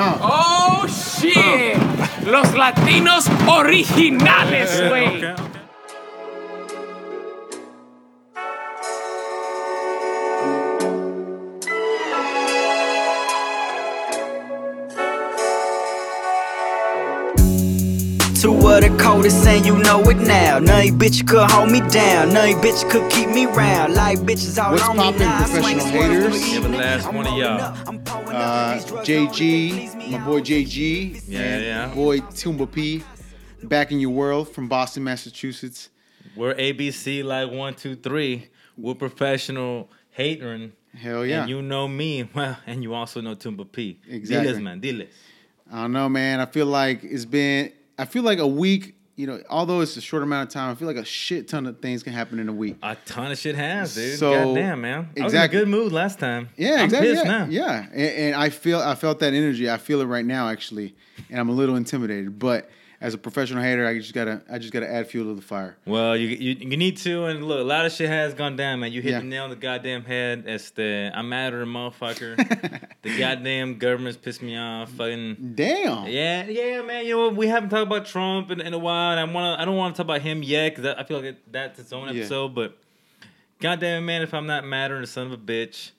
Oh. oh shit. Oh. Los latinos originales, eh, güey. Okay, okay. Two of the coldest, and you know it now. None you bitch could hold me down. None you bitch could keep me round. Like bitches all What's on me poppin', now. I professional swing swerve haters? the Give a evening. last I'm one of rolling y'all. Up, I'm pulling up Uh, JG, my boy JG, Yeah, and yeah. boy Tumba P, back in your world from Boston, Massachusetts. We're ABC like one, two, three. We're professional hatering. Hell yeah. And you know me, well, and you also know Tumba P. Exactly. Diles, man, diles. I don't know, man. I feel like it's been. I feel like a week. You know, although it's a short amount of time, I feel like a shit ton of things can happen in a week. A ton of shit has, dude. So, Goddamn, man. I was in a good mood last time. Yeah, I'm exactly. pissed yeah, now. yeah. And, and I feel I felt that energy. I feel it right now, actually, and I'm a little intimidated. But as a professional hater, I just gotta I just gotta add fuel to the fire. Well, you, you you need to, and look, a lot of shit has gone down, man. You hit Yeah. the nail on the goddamn head. It's the I'm mad at a motherfucker. the goddamn government's pissed me off. Fucking Damn. yeah, yeah, man. You know? We haven't talked about Trump in, in a while, and I wanna I don't want to talk about him yet because I feel like it, that's its own Yeah. episode. But goddamn, man, if I'm not mattering, a son of a bitch.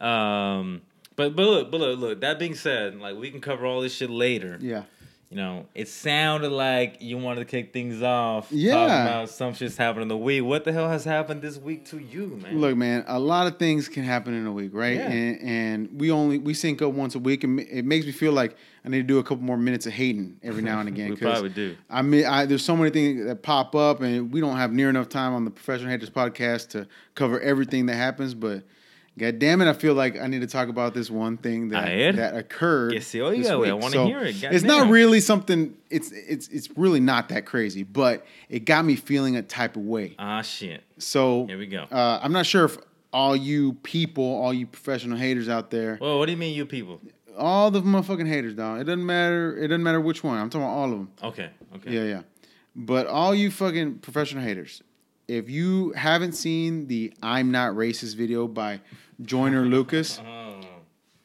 Um, but but look, but look, look. That being said, like we can cover all this shit later Yeah. You know, it sounded like you wanted to kick things off. Yeah. Talking about some shit's happening in the week. What the hell has happened this week to you, man? Look, man, a lot of things can happen in a week, right? Yeah. And, and we only we sync up once a week, and it makes me feel like I need to do a couple more minutes of hating every now and again. We probably do. I mean, I, there's so many things that pop up, and we don't have near enough time on the Professional Haters podcast to cover everything that happens. But God damn it, I feel like I need to talk about this one thing that that occurred. Que se oiga, this güey. I wanna hear it. God It's not really something. It's it's it's really not that crazy, but it got me feeling a type of way. Ah, shit. So Here we go. Uh, I'm not sure if all you people, all you professional haters out there, Well, what do you mean, you people? all the motherfucking haters, dog. It doesn't matter. It doesn't matter which one. I'm talking about all of them. Okay, okay. Yeah, yeah. But all you fucking professional haters, if you haven't seen the "I'm Not Racist" video by Joyner Lucas, Oh,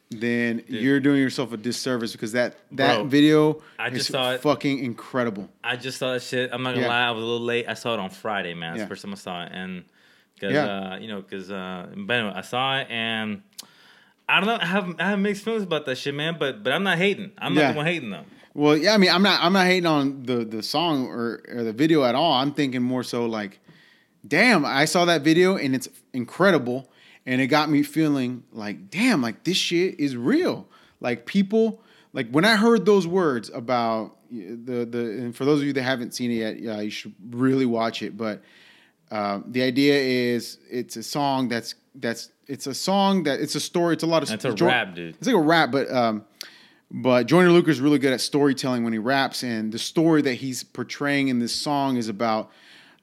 then you're doing yourself a disservice because that that Bro, video I is just saw it. fucking incredible. I just saw that shit. I'm not gonna Yeah. lie, I was a little late. I saw it on Friday, man. That's Yeah. the first time I saw it, and because Yeah. uh, you know, because uh, but anyway, I saw it, and I don't know. I have I have mixed feelings about that shit, man. But but I'm not hating. I'm not the one hating though. Well, yeah, I mean, I'm not I'm not hating on the the song or, or the video at all. I'm thinking more so like, damn, I saw that video and it's incredible, and it got me feeling like, damn, like this shit is real. Like people, like when I heard those words about the the, and for those of you that haven't seen it yet, yeah, you should really watch it. But um, the idea is it's a song that's that's it's a song that it's a story. It's a lot of That's a Jo- rap, dude. It's like a rap, but um, but Joyner Lucas is really good at storytelling when he raps, and the story that he's portraying in this song is about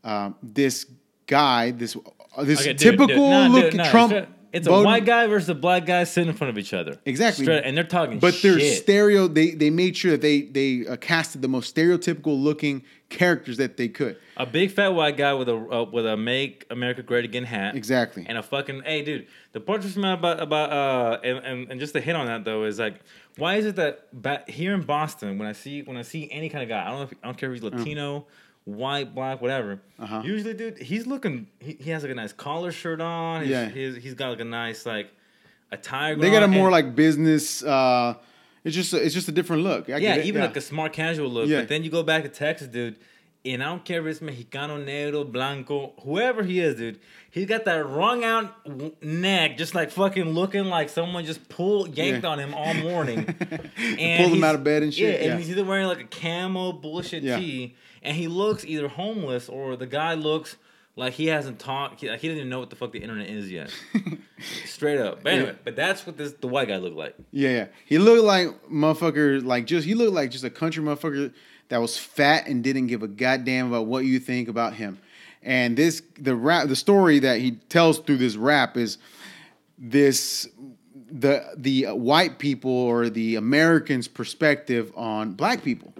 um, this guy, this uh, this Okay, dude, typical dude, nah, look dude, nah, Trump. straight- It's a voting- white guy versus a black guy sitting in front of each other. Exactly. Straight- and they're talking but they're shit. stereo. They they made sure that they they uh, casted the most stereotypical looking characters that they could. a big fat white guy with a uh, with a "Make America Great Again" hat. Exactly. And a fucking hey, dude. The part that's mad about about uh and, and, and just to hit on that though is like, why is it that here in Boston when I see when I see any kind of guy, I don't know if I don't care if he's Latino, white, black, whatever. Uh-huh. Usually, dude, he's looking. He, he has like a nice collar shirt on. He's, Yeah. he's, he's got like a nice like attire. They got a more and- like business. Uh, it's just a, it's just a different look. I yeah, even yeah. like a smart casual look. Yeah. But then you go back to Texas, dude, and I don't care if it's Mexicano, Negro, Blanco, whoever he is, dude. He's got that wrung out neck, just like fucking looking like someone just pulled, yanked Yeah. on him all morning. and Pulled him out of bed and shit, Yeah, and he's either wearing like a camo bullshit tee, and he looks either homeless or the guy looks like he hasn't talked. He, like he doesn't even know what the fuck the internet is yet. Straight up. But anyway, Yeah. but that's what this the white guy looked like. Yeah, yeah. He looked like motherfucker, like just he looked like just a country motherfucker that was fat and didn't give a goddamn about what you think about him. And this the rap the story that he tells through this rap is this the the white people or the Americans' perspective on black people.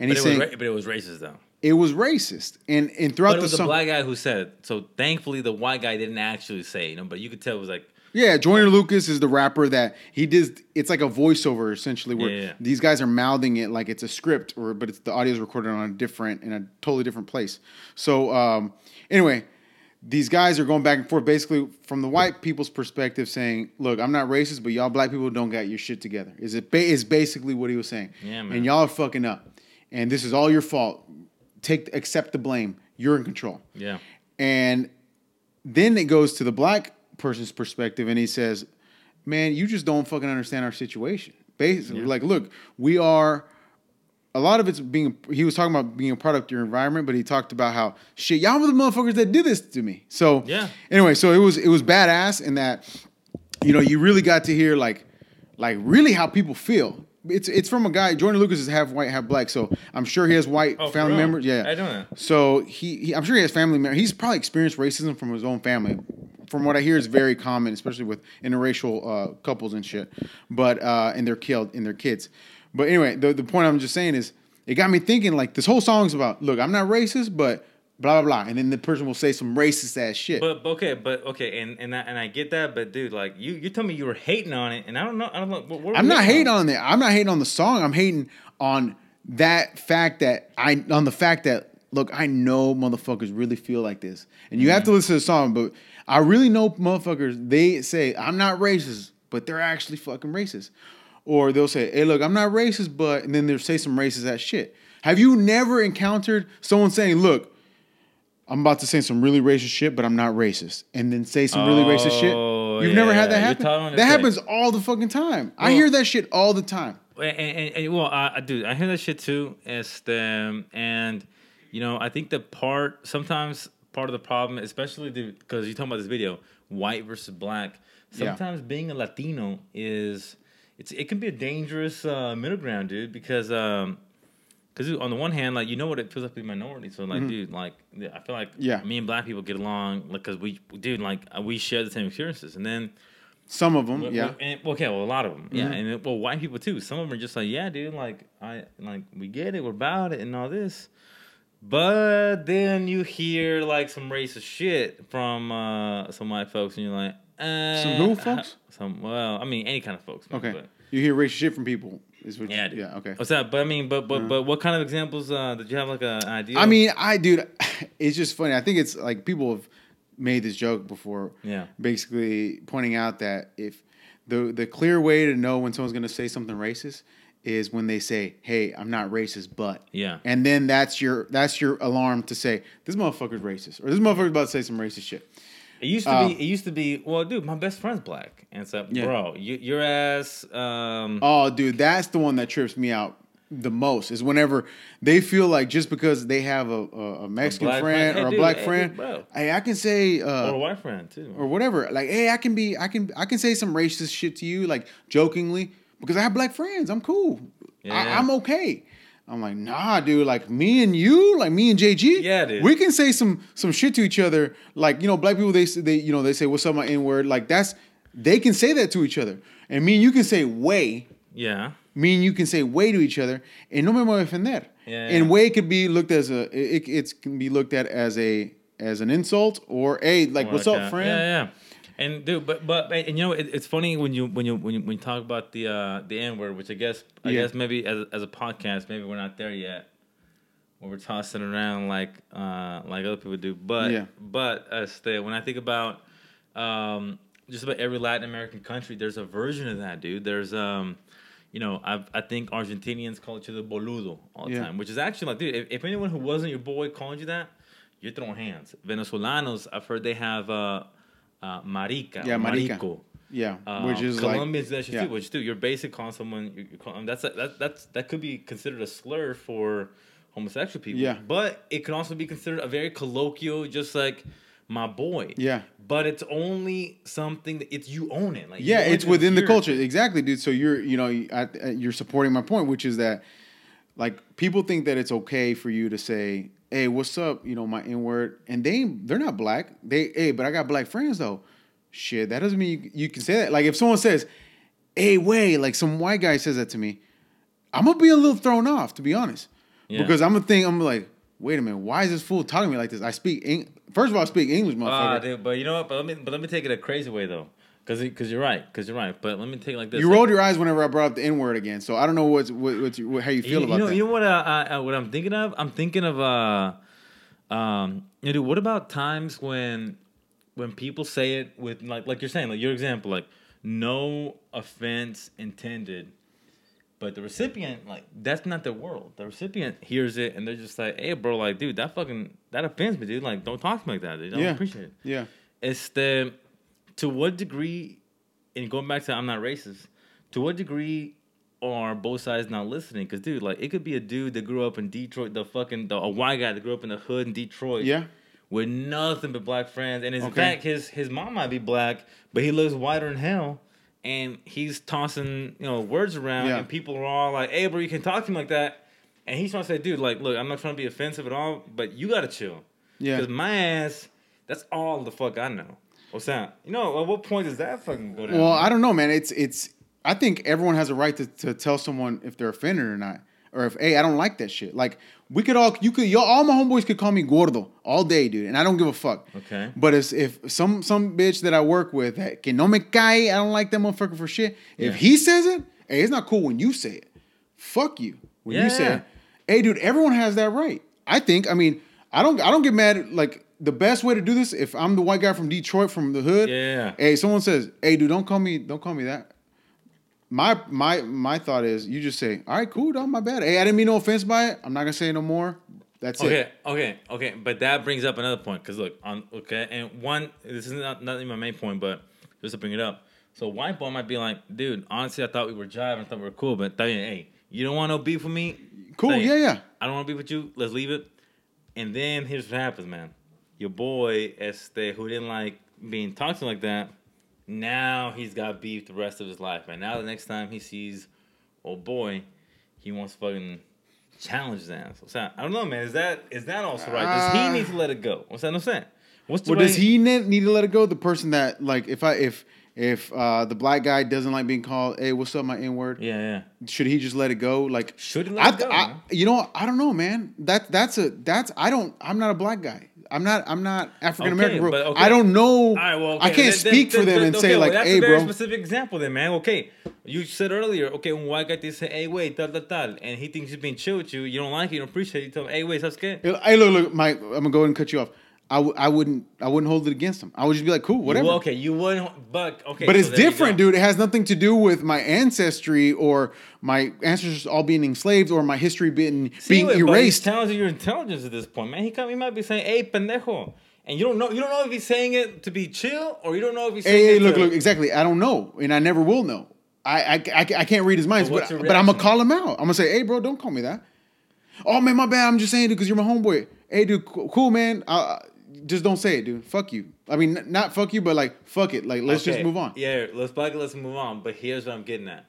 And But he's was saying ra- but it was racist though. It was racist. And and throughout But it the was the song black guy who said it. So thankfully, the white guy didn't actually say, it, you know. But you could tell it was like Yeah, Joyner Lucas is the rapper that he did. It's like a voiceover essentially, where Yeah, yeah. these guys are mouthing it like it's a script, or but it's the audio is recorded on a different in a totally different place. So um, anyway, these guys are going back and forth, basically from the white people's perspective, saying, "Look, I'm not racist, but y'all black people don't got your shit together." Is it ba- is basically what he was saying? Yeah, man. And y'all are fucking up, and this is all your fault. Take accept the blame. You're in control. Yeah. And then it goes to the black person's perspective, and he says, "Man, you just don't fucking understand our situation." Basically, like, look, we are. A lot of it's being. He was talking about being a product of your environment, but he talked about how shit y'all were the motherfuckers that did this to me. So Yeah. Anyway, so it was it was badass in that, you know, you really got to hear like, like really how people feel. It's it's from a guy. Joyner Lucas is half white, half black, so I'm sure he has white Oh, family real? members. Yeah, I don't know. so he, he, I'm sure he has family members. He's probably experienced racism from his own family. From what I hear, it's very common, especially with interracial uh, couples and shit. But uh, and they're killed in their kids. But anyway, the the point I'm just saying is, it got me thinking. Like this whole song's about, look, I'm not racist, but blah blah blah, and then the person will say some racist ass shit. But okay, but okay, and and I, and I get that, but dude, like you you told me you were hating on it, and I don't know, I don't know. I'm not hating on it. I'm not hating on the song. I'm hating on that fact that I on the fact that look, I know motherfuckers really feel like this, and you have to mm-hmm. listen to the song. But I really know motherfuckers. They say I'm not racist, but they're actually fucking racist. Or they'll say, "Hey, look, I'm not racist," but and then they'll say some racist ass shit. Have you never encountered someone saying, "Look"? I'm about to say some really racist shit, but I'm not racist. And then say some really racist shit. Oh, You've never had that happen? That happens all the fucking time. I hear that shit all the time. And, and, and well, I, I do. I hear that shit too. Este, and you know, I think the part sometimes part of the problem, especially because you're talking about this video, white versus black. Yeah. Sometimes being a Latino is it's it can be a dangerous uh, middle ground, dude. Because um, because on the one hand, like you know what it feels like to be a minority. So like, dude, like I feel like Mm-hmm. Yeah. me and black people get along because we, dude, like uh, we share the same experiences, and then. Some of them, Well, yeah. well, and, okay, well, a lot of them, yeah, Mhm. and well, white people too. Some of them are just like, yeah, dude, like I like we get it, we're about it, and all this. But then you hear like some racist shit from uh, some white folks, and you're like, uh, Some who folks? Some well, I mean, any kind of folks. man, Okay. but- You hear racist shit from people. Is what you- yeah, dude. yeah, okay. What's that? But I mean, but but but what kind of examples uh, did you have like an idea? I mean, I dude, it's just funny. I think it's like people have made this joke before. Yeah. Basically pointing out that if the the clear way to know when someone's gonna say something racist is when they say, "Hey, I'm not racist, but." Yeah. And then that's your that's your alarm to say this motherfucker's racist or this motherfucker's about to say some racist shit. It used to Uh, be. It used to be. Well, dude, my best friend's black, and so, Yeah. bro, you, your ass. Um, Oh, dude, that's the one that trips me out the most. Is whenever they feel like just because they have a, a, a Mexican black friend, friend. Hey, or a dude, black hey, friend, dude, hey, I can say uh, or a white friend too. or whatever. Like, hey, I can be, I can, I can say some racist shit to you, like jokingly, because I have black friends. I'm cool. Yeah. I, I'm okay. I'm like, nah, dude. Like me and you, like me and JG, Yeah, dude. We can say some some shit to each other. Like, you know, black people, they say- they, you know, they say, "What's up, my n word?" Like that's they can say that to each other, and me and you can say "way." yeah. Me and you can say "way" to each other, and no me voy a ofender. Yeah, And "way" could be looked as a it, it can be looked at as a as an insult or hey, like, Or what's like up, a- friend? Yeah, yeah. And dude, but but and you know it, it's funny when you when you when you when you talk about the uh the N word, which I guess I Yeah. guess maybe as as a podcast, maybe we're not there yet. Where we're tossing around like uh like other people do, but Yeah. but uh, stay when I think about um just about every Latin American country, there's a version of that, dude. There's um you know, I I think Argentinians call each other boludo all the Yeah. time, which is actually like, dude, if, if anyone who wasn't your boy called you that, you're throwing hands. Venezolanos, I've heard they have uh, uh, marica, Yeah, marica. marico. Yeah, Uh, which is Colombians, like that yeah. too. Which dude, you're basically calling someone. You're, you're calling, that's a, that that's that could be considered a slur for homosexual people. Yeah. but it can also be considered a very colloquial, just like my boy. Yeah. but it's only something that it's you own it. Like yeah, it's within the culture, exactly, dude. So you're you know I- you're supporting my point, which is that like people think that it's okay for you to say, "Hey, what's up?" You know, my N word, and they they're not black. They hey, but I got black friends though. Shit, that doesn't mean you, you can say that. Like if someone says, "Hey, way," like some white guy says that to me, I'm gonna be a little thrown off, to be honest, Yeah. because I'm gonna think I'm like, wait a minute, why is this fool talking to me like this? I speak Eng- first of all, I speak English, Ah, motherfucker. dude, but you know what? But let me but let me take it a crazy way though, Because because you're right. Because you're right. But let me take it like this. You Like, rolled your eyes whenever I brought up the N word again. So I don't know what's what, what's what, how you feel you, about you know, that. You know what? Uh, uh, what I'm thinking of? I'm thinking of. Uh, um, you know, dude, what about times when when people say it with like like you're saying like your example like no offense intended, but the recipient like that's not the world. The recipient hears it and they're just like, hey, bro, like, dude, that fucking that offends me, dude. Like, don't talk to me like that. Dude. I don't Yeah. appreciate it. yeah. It's the to what degree, and going back to I'm not racist. To what degree are both sides not listening? Because dude, like it could be a dude that grew up in Detroit, the fucking the, a white guy that grew up in the hood in Detroit, Yeah. with nothing but black friends, and in Okay. fact his his mom might be black, but he looks whiter than hell. And he's tossing, you know, words around, Yeah. and people are all like, "Hey, bro, you can talk to him like that." And he's trying to say, "Dude, like, look, I'm not trying to be offensive at all, but you gotta chill." Yeah. Because my ass, that's all the fuck I know. What's that? You know, at what point does that fucking go down? Well, I don't know, man. It's it's. I think everyone has a right to, to tell someone if they're offended or not, or if hey, I don't like that shit. Like we could all, you could, y'all, all my homeboys could call me gordo all day, dude, and I don't give a fuck. Okay. But it's, if some some bitch that I work with that que no me cae, I don't like that motherfucker for shit. If he says it, hey, it's not cool when you say it. Fuck you when you say Yeah. it. Hey, dude, everyone has that right. I think. I mean, I don't. I don't get mad. Like the best way to do this, if I'm the white guy from Detroit, from the hood. Yeah. Hey, someone says, "Hey, dude, don't call me. Don't call me that." My my my thought is, you just say, "All right, cool, dog, my bad. Hey, I didn't mean no offense by it. I'm not gonna say no more. That's Okay, it." okay, okay. Okay. But that brings up another point because look, on okay, and one, this is not not even my main point, but just to bring it up. So white boy might be like, dude, honestly, I thought we were jiving, I thought we were cool, but tell you, hey, you don't want no beef with me? Cool, yeah, yeah. I don't want to be with you. Let's leave it. And then here's what happens, man. Your boy, Este, who didn't like being talked to like that, now he's got beef the rest of his life. And now the next time he sees old boy, he wants to fucking challenge his ass. What's? I don't know, man. Is that is that also right? Does he Uh, need to let it go? What's that? I'm saying. What's the Well, way- does he ne- need to let it go? The person that like, if I if if uh the black guy doesn't like being called, "Hey, what's up, my N word?" Yeah, yeah. Should he just let it go? Like, Should he let I, it go, I- you know. I don't know, man. That that's a that's I don't. I'm not a black guy. I'm not. I'm not African American, Okay, bro. okay. I don't know. Right, well, okay, I can't then- speak then- for them then- and okay, say well, like, that's "Hey, a very bro." specific example, then, man. Okay, you said earlier, okay, when white guy they say, "Hey, wait, tal, tal, tal," and he thinks he's being chill with you, you don't like it, you don't appreciate it. You tell him, "Hey, wait, that's good." Hey, look, look, Mike. I'm gonna go ahead and cut you off. I, w- I wouldn't. I wouldn't hold it against him. I would just be like, "Cool, whatever." Well, okay, you wouldn't, but okay, But so it's different, dude. It has nothing to do with my ancestry or my ancestors all being enslaved or my history being See, being wait, but he's erased. your intelligence at this point, man. He come, he might be saying, "Hey, pendejo," and you don't know. You don't know if he's saying it to be chill or you don't know if he's saying Hey, hey, look, to, look, exactly. I don't know, and I never will know. I, I, I, I can't read his minds, But but, but I'm gonna call him out. I'm gonna say, hey, bro, don't call me that. Oh man, my bad. I'm just saying it because you're my homeboy. Hey, dude, cool, cool man. Uh, just don't say it, dude. Fuck you. I mean, not fuck you, but like fuck it. Like let's just move on. Yeah, let's fuck it, let's move on. But here's what I'm getting at.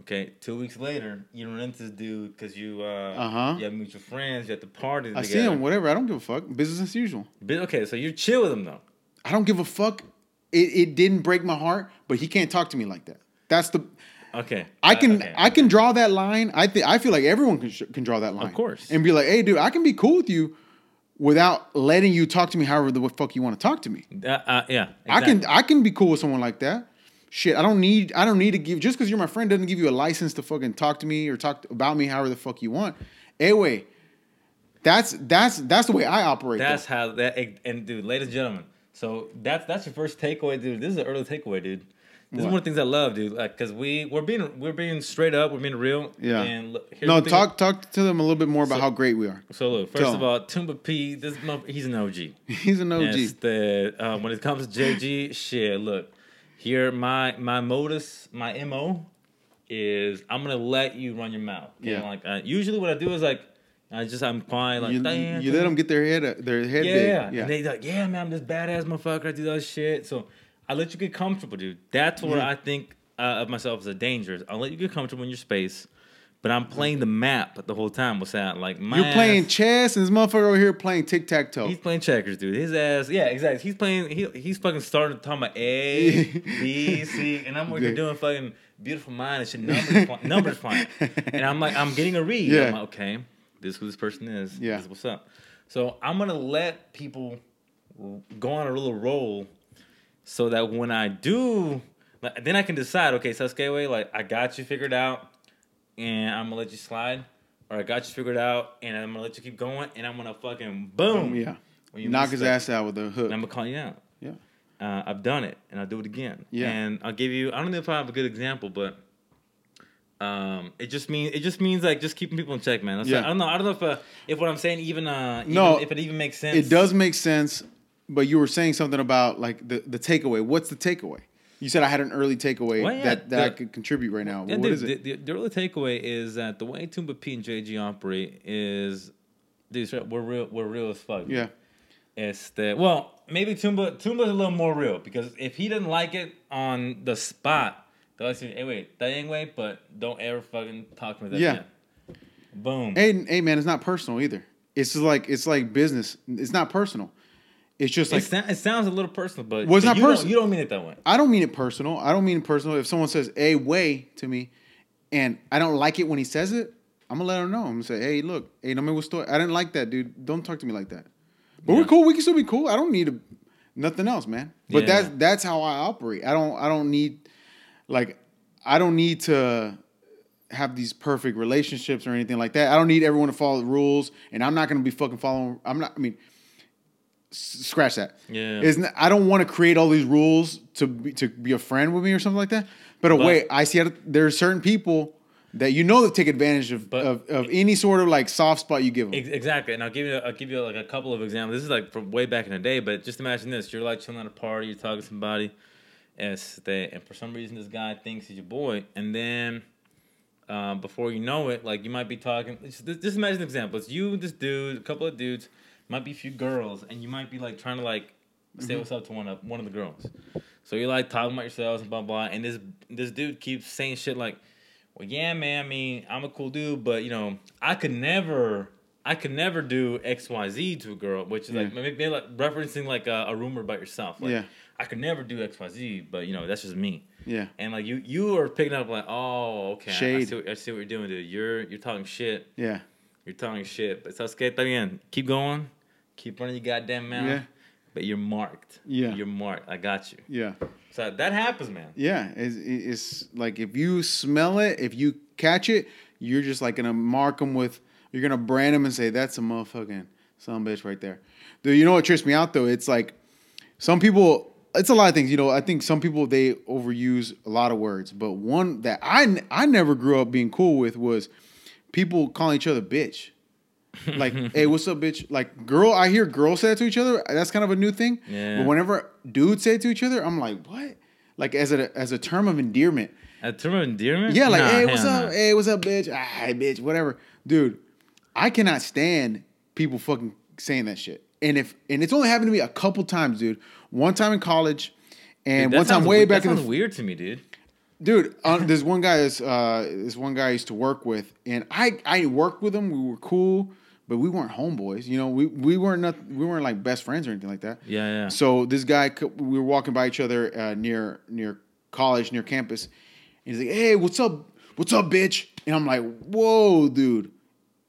Okay, two weeks later, you run into this dude because you uh Uh-huh. you have mutual friends, you have to party I together. see him. Whatever. I don't give a fuck. Business as usual. Okay, so you're chill with him though. I don't give a fuck. It, it didn't break my heart, but he can't talk to me like that. That's the. Okay, I uh, can okay, I can draw that line. I think I feel like everyone can sh- can draw that line. Of course. And be like, hey, dude, I can be cool with you without letting you talk to me however the fuck you want to talk to me. Uh, uh, yeah, I can. I can be cool with someone like that. Shit, I don't need I don't need to give just because you're my friend doesn't give you a license to fucking talk to me or talk about me however the fuck you want. Anyway, that's that's that's the way I operate. though. That's how that and dude, ladies and gentlemen. So that's that's your first takeaway, dude. This is an early takeaway, dude. This is one of the things I love, dude. Like, cause we we're being we're being straight up, we're being real. Yeah. And look, here's no, the thing- talk talk to them a little bit more about So- how great we are. So look, first him. of all, Tumba P, this he's an OG. He's an OG. Yes, the uh, when it comes to JG, shit. Look, here my my modus, my mo, is I'm gonna let you run your mouth. Okay? Yeah. Like uh, usually, what I do is like I just I'm quiet, like you, "Damn, you let them get their head their head yeah, big. yeah. Yeah. And they like, yeah, man, I'm this badass motherfucker. I do that shit. So I let you get comfortable, dude. That's where Yeah. I think uh, of myself as a danger. I'll let you get comfortable in your space, but I'm playing the map the whole time. What's that? Like my You're playing ass- chess, and this motherfucker over here playing tic tac toe. He's playing checkers, dude. His ass, yeah, exactly. He's playing. He, he's fucking starting to talk about A, B, C, and I'm over here doing fucking beautiful mind and shit. Numbers, numbers flying, and I'm like, I'm getting a read. Yeah. I'm like, okay, this is who this person is. Yeah. this is what's up. So I'm gonna let people go on a little roll, so that when I do Like, then I can decide. Okay, Sasuke, like I got you figured out, and I'm gonna let you slide, or I got you figured out, and I'm gonna let you keep going, and I'm gonna fucking boom. Yeah. When you Knock his ass out with a hook. And I'm gonna call you out. Yeah. Uh, I've done it, and I'll do it again. Yeah. And I'll give you. I don't know if I have a good example, but um, it just means it just means like just keeping people in check, man. That's Yeah. I don't know. I don't know if uh, if what I'm saying even uh even, No, if it even makes sense. It does make sense, but you were saying something about like the, the takeaway. What's the takeaway? You said I had an early takeaway Well, yeah, that, that I could contribute right now. Yeah, what dude, is it? The, the, the real takeaway is that the way Tumba P and JG operate is, dude, we're real. We're real as fuck. yeah. Este, well, maybe Tumba Tumba's a little more real because if he didn't like it on the spot, they'll say, "Hey, wait, that ain't wait, but don't ever fucking talk to me that Yeah. again." Boom. Hey, hey, man, it's not personal either. It's just like it's like business. It's not personal. It's just it, like it sounds a little personal, but Well, it's not personal. You don't mean it that way. I don't mean it personal. I don't mean it personal. If someone says "a way" to me, and I don't like it when he says it, I'm gonna let him know. I'm gonna say, "Hey, look, hey, no me gustó. I didn't like that, dude. Don't talk to me like that." But Yeah. we're cool. We can still be cool. I don't need a, nothing else, man. But Yeah. that's that's how I operate. I don't I don't need like I don't need to have these perfect relationships or anything like that. I don't need everyone to follow the rules, and I'm not gonna be fucking following. I'm not. I mean, scratch that. Yeah. Isn't I don't want to create all these rules to be, to be a friend with me or something like that. But, But- wait, I see how there are certain people that you know that take advantage of, But- of, of any sort of like soft spot you give them. Ex- Exactly, and I'll give you I'll give you like a couple of examples. This is like from way back in the day, but just imagine this: you're like chilling at a party, you're talking to somebody, este, and for some reason this guy thinks he's your boy, and then um, before you know it, like you might be talking. Just, just imagine an example: it's you, this dude, a couple of dudes, might be a few girls, and you might be like trying to like say mm-hmm. what's up to one of one of the girls. So you're like talking about yourselves and blah blah, and this this dude keeps saying shit like, "Well, yeah, man. I mean, I'm a cool dude, but you know, I could never, I could never do X Y Z to a girl, which is like maybe like referencing like a, a rumor about yourself. Like, Yeah. I could never do X Y Z, but you know, that's just me. Yeah. And like you, you are picking up like, oh, okay, I- I, see what, I see what you're doing, dude. You're you're talking shit. Yeah. You're talking shit. But Sasuke, está bien. Keep going. Keep running your goddamn mouth. Yeah. But you're marked. Yeah. You're marked. I got you. Yeah. So that happens, man. Yeah. It's, it's like if you smell it, if you catch it, you're just like gonna mark them with. You're gonna brand them and say that's a motherfucking some bitch right there. Dude, you know what trips me out though? It's like some people. It's a lot of things, you know. I think some people they overuse a lot of words, but one that I I never grew up being cool with was people calling each other bitch. Like, hey, what's up, bitch? Like, girl, I hear girls say that to each other. That's kind of a new thing. Yeah. But whenever dudes say it to each other, I'm like, what? Like as a as a term of endearment. A term of endearment? Yeah, like, Nah, hey, what's up? no. Hey, what's up, bitch? Ah, bitch, whatever. Dude, I cannot stand people fucking saying that shit. And if and it's only happened to me a couple times, dude. One time in college, and Dude, one time way weird- back That in sounds the weird to me, dude. dude. Uh, there's one guy. This uh, this one guy I used to work with, and I I worked with him. We were cool, but we weren't homeboys. You know, we we weren't not, we weren't like best friends or anything like that. Yeah, yeah. So this guy, we were walking by each other uh, near near college, near campus. And he's like, "Hey, what's up? What's up, bitch?" And I'm like, "Whoa, dude!"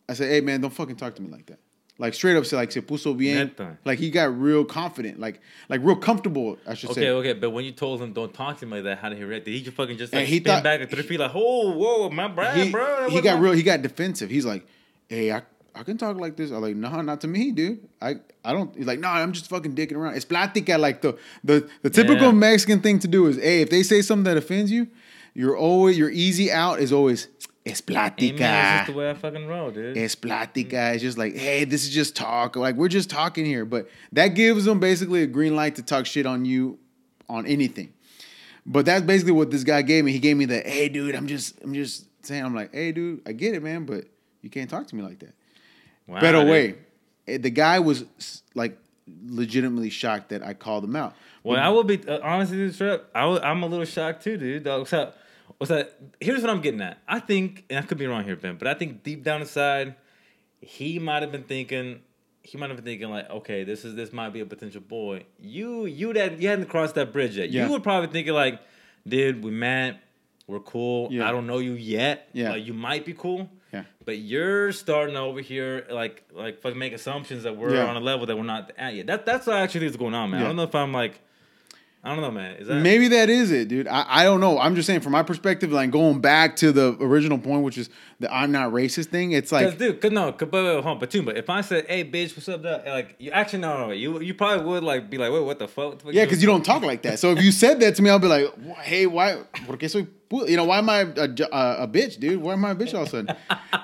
I said, "Hey, man, don't fucking talk to me like that." Like straight up, said like se puso bien. Neta. Like he got real confident, like like real comfortable. I should Okay, say. okay, okay. but when you told him don't talk to him like that, how did he react? Did he just fucking just like he spin thought- back at three feet like, oh, whoa, my bro, he, bro? he got the-" real. He got defensive. He's like, "Hey, I, I can talk like this." I'm like, "No, not to me, dude. I I don't." He's like, "No, I'm just fucking dicking around." It's plática. Like the the the typical Yeah. Mexican thing to do is, hey, if they say something that offends you, you're always your easy out is always man, that's just the way I fucking roll, dude. Es plática. It's just like, hey, this is just talk. Like we're just talking here, but that gives them basically a green light to talk shit on you on anything. But that's basically what this guy gave me. He gave me the, hey, dude, I'm just, I'm just saying, I'm like, hey, dude, I get it, man, but you can't talk to me like that. Wow, Better dude. way. Eh, The guy was like legitimately shocked that I called him out. Well, I will be uh, honestly, up, I will, I'm a little shocked too, dude. What's up? What's that? Here's what I'm getting at. I think, and I could be wrong here, Ben, but I think deep down inside, he might have been thinking, he might have been thinking like, okay, this is this might be a potential boy. You, you that you hadn't crossed that bridge yet. Yeah. You were probably thinking like, dude, we met, we're cool. Yeah. I don't know you yet. Yeah. like, you might be cool. Yeah. But you're starting over here, like, like fucking make assumptions that we're Yeah. on a level that we're not at yet. That that's what actually is going on, man. I don't know if I'm like I don't know, man. Is that Maybe that is it, dude. I, I don't know. I'm just saying from my perspective, like going back to the original point, which is the I'm not racist thing. It's like, Cause dude, cause no, cause, but, but, but too, but if I said, "Hey, bitch, what's up?" That like, you actually no, no, no, you you probably would like be like, "Wait, what the fuck?" What the fuck yeah, because you don't talk like that. So if you said that to me, I'll be like, hey, why? Porque soy pu-" You know, why am I a, a, a bitch, dude? Why am I a bitch all of a sudden?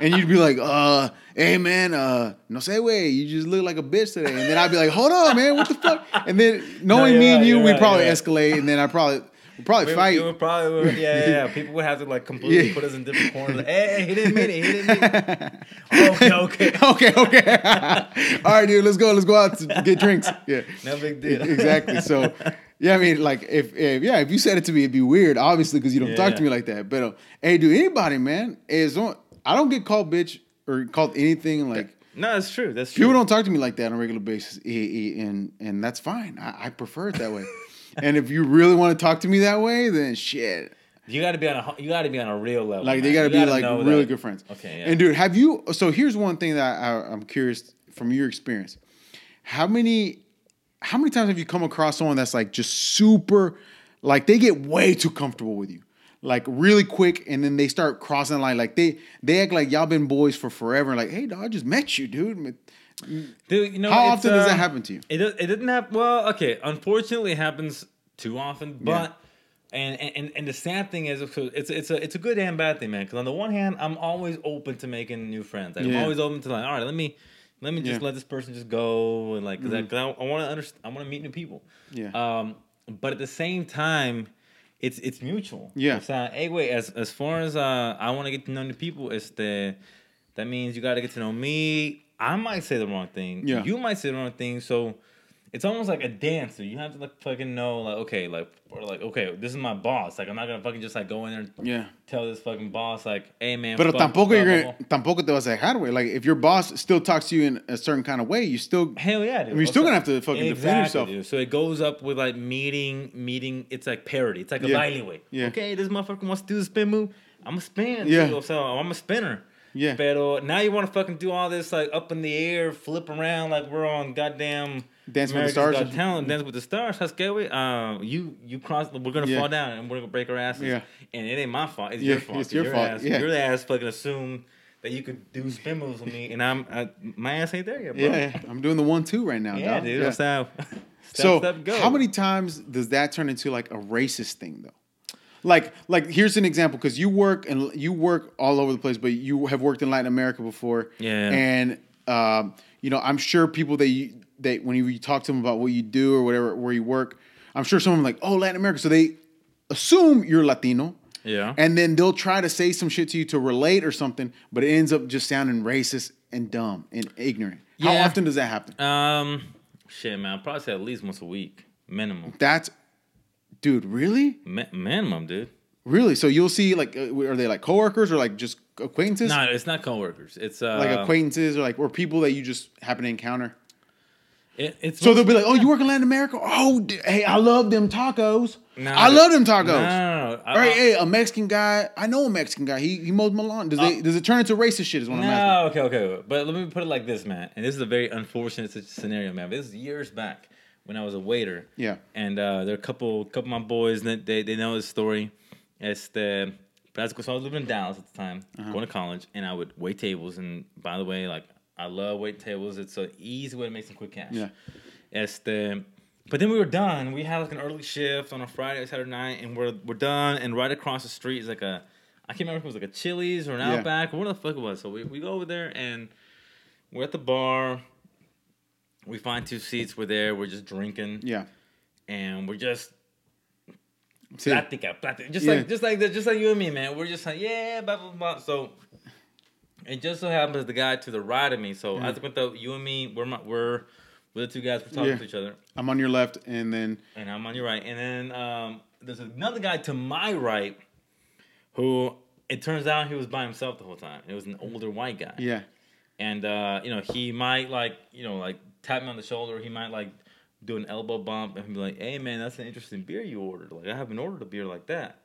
And you'd be like, uh, hey man, uh, no say way, you just look like a bitch today. And then I'd be like, hold on, man, what the fuck? And then knowing you're me and right, you, you're we right, probably escalate, and then I probably we probably We, fight. we would probably would, yeah, yeah, yeah. People would have to like completely Yeah. put us in different corners. Like, hey, hey, he didn't mean it. He didn't mean it. okay, okay. okay, okay. All right, dude, let's go. Let's go out to get drinks. Yeah. No big deal. exactly. So, yeah, I mean, like, if, if yeah, if you said it to me, it'd be weird, obviously, because you don't talk to me like that. But uh, hey, dude, anybody, man, is on. I don't get called bitch or called anything like. No, that's true. That's true. People don't talk to me like that on a regular basis, and and that's fine. I, I prefer it that way. and if you really want to talk to me that way, then shit. You got to be on a you got to be on a real level. Like they got to be like really that- good friends. Okay, yeah. And dude, have you? So here's one thing that I, I'm curious from your experience. How many, how many times have you come across someone that's like just super, like they get way too comfortable with you, like really quick, and then they start crossing the line. Like they they act like y'all been boys for forever. Like, hey, dog, I just met you, dude. Dude, you know How often does that uh, happen to you? It it didn't happen. Well, okay. Unfortunately, it happens too often. But and, and and the sad thing is, it's it's a it's a good and bad thing, man. Because on the one hand, I'm always open to making new friends. Like, I'm always open to like, all right, let me let me just Yeah. Mm-hmm. let this person just go and like, because I, 'cause I, want to understand. I want to meet new people. Yeah. Um, but at the same time. It's it's mutual. Yeah. So hey. As as far as uh, I want to get to know new people, it's the that means you got to get to know me. I might say the wrong thing. Yeah. You might say the wrong thing. So it's almost like a dancer. You have to like fucking know, like, okay, like, or like, okay, this is my boss. Like, I'm not gonna fucking just like go in there and Yeah. tell this fucking boss, like, hey man. Pero fuck, tampoco blah, you're blah, gonna, tampoco te vas a dejar, way. Like if your boss still talks to you in a certain kind of way, you still. Hell yeah, dude. You're still gonna have to fucking defend yourself. Dude. So it goes up with like meeting, meeting. It's like parody. It's like a Yeah. baile way. Yeah. Okay, this motherfucker wants to do the spin move. I'm a spin. Yeah. Yeah. So I'm a spinner. Yeah. Pero now you want to fucking do all this like up in the air, flip around like we're on goddamn Dance with the Stars. Got Talent, Dance with the Stars. That's scary. Um, you you cross. We're gonna Yeah. fall down and we're gonna break our asses. Yeah. And it ain't my fault. It's Yeah, your fault. it's your Your fault. Ass, Yeah. Your ass fucking assumed that you could do spin moves with me, and I'm I, my ass ain't there yet, bro. Yeah, I'm doing the one two right now. Yeah, dog. dude. That's how. Step, so step, go. how many times does that turn into like a racist thing though? Like like here's an example because you work and you work all over the place, but you have worked in Latin America before. Yeah. And um, you know, I'm sure people that you that when you, talk to them about what you do or whatever where you work, I'm sure some of someone like, oh, Latin America. So they assume you're Latino. Yeah. And then they'll try to say some shit to you to relate or something, but it ends up just sounding racist and dumb and ignorant. How often does that happen? Um, shit, man. I'll probably say at least once a week, minimum. That's, dude, really? Man, mom, dude. Really? So you'll see like, uh, are they like coworkers or like just acquaintances? No, it's not coworkers. It's uh, like acquaintances or like or people that you just happen to encounter. It, it's So they'll be like, "Oh, you work in Latin America? Oh, d- hey, I love them tacos. No, I love them tacos." No, no, no. I- All right, I- hey, a Mexican guy. I know a Mexican guy. He he mows my lawn. Does they does it turn into racist shit? Is what I'm asking. No, okay, okay. But let me put it like this, man. And this is a very unfortunate scenario, man. This is years back when I was a waiter. Yeah. And uh, there are a couple, couple of my boys that they, they know this story. It's the, that's because I was living in Dallas at the time, Uh-huh. going to college, and I would wait tables. And by the way, like I love wait tables. It's an easy way to make some quick cash. Yeah. It's the, but then we were done. We had like an early shift on a Friday, Saturday night, and we're we're done. And right across the street is like a, I can't remember if it was like a Chili's or an Yeah. Outback or what the fuck it was. So we, we go over there and we're at the bar. We find two seats. We're there. We're just drinking, Yeah. and we're just See, plática, plática. Just Yeah. like just like that, just like you and me, man. We're just like yeah, blah blah blah. So it just so happens the guy to the right of me. So I think with the you and me, we're my, we're we're the two guys. We're talking Yeah. to each other I'm on your left, and then and I'm on your right. And then um, there's another guy to my right who it turns out he was by himself the whole time. It was an older white guy. yeah, And uh, you know, he might like, you know, like tap me on the shoulder, he might like do an elbow bump and be like, Hey man, that's an interesting beer you ordered. Like I haven't ordered a beer like that.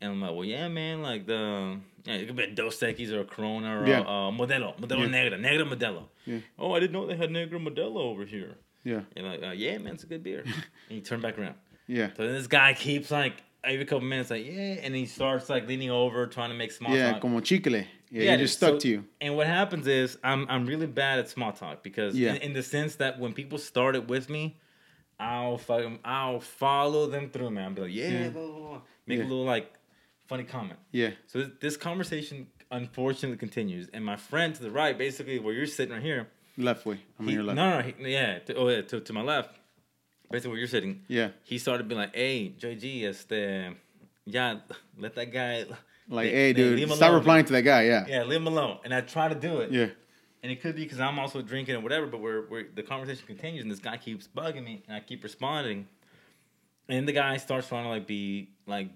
And I'm like, well, yeah, man. Like the yeah, it could be a Dos Equis or a Corona or Yeah. a, uh Modelo, Modelo Yeah. Negra, Negra Modelo. Yeah. Oh, I didn't know they had Negra Modelo over here. yeah. And like, uh, yeah, man, it's a good beer. and he turned back around. Yeah. So then this guy keeps like every couple minutes like yeah, and he starts like leaning over trying to make small Yeah, talk. como chicle. Yeah, Yeah, he just stuck so- to you. And what happens is I'm I'm really bad at small talk because Yeah. in, in the sense that when people start it with me, I'll fucking I'll follow them through, man. I'll be like, yeah, Yeah. blah, blah, blah. make Yeah. a little like funny comment. Yeah. So this, this conversation unfortunately continues, and my friend to the right, basically where you're sitting right here, Left way. I'm he, on your left. no, no, he, yeah, to, oh yeah, to, to my left, basically where you're sitting. Yeah. He started being like, "Hey, JG, este, yeah, let that guy." Like, hey, dude, stop alone, replying dude." to that guy. Yeah. Yeah, leave him alone. And I try to do it. Yeah. And it could be because I'm also drinking and whatever, but we're, we're the conversation continues and this guy keeps bugging me and I keep responding. And the guy starts trying to like be like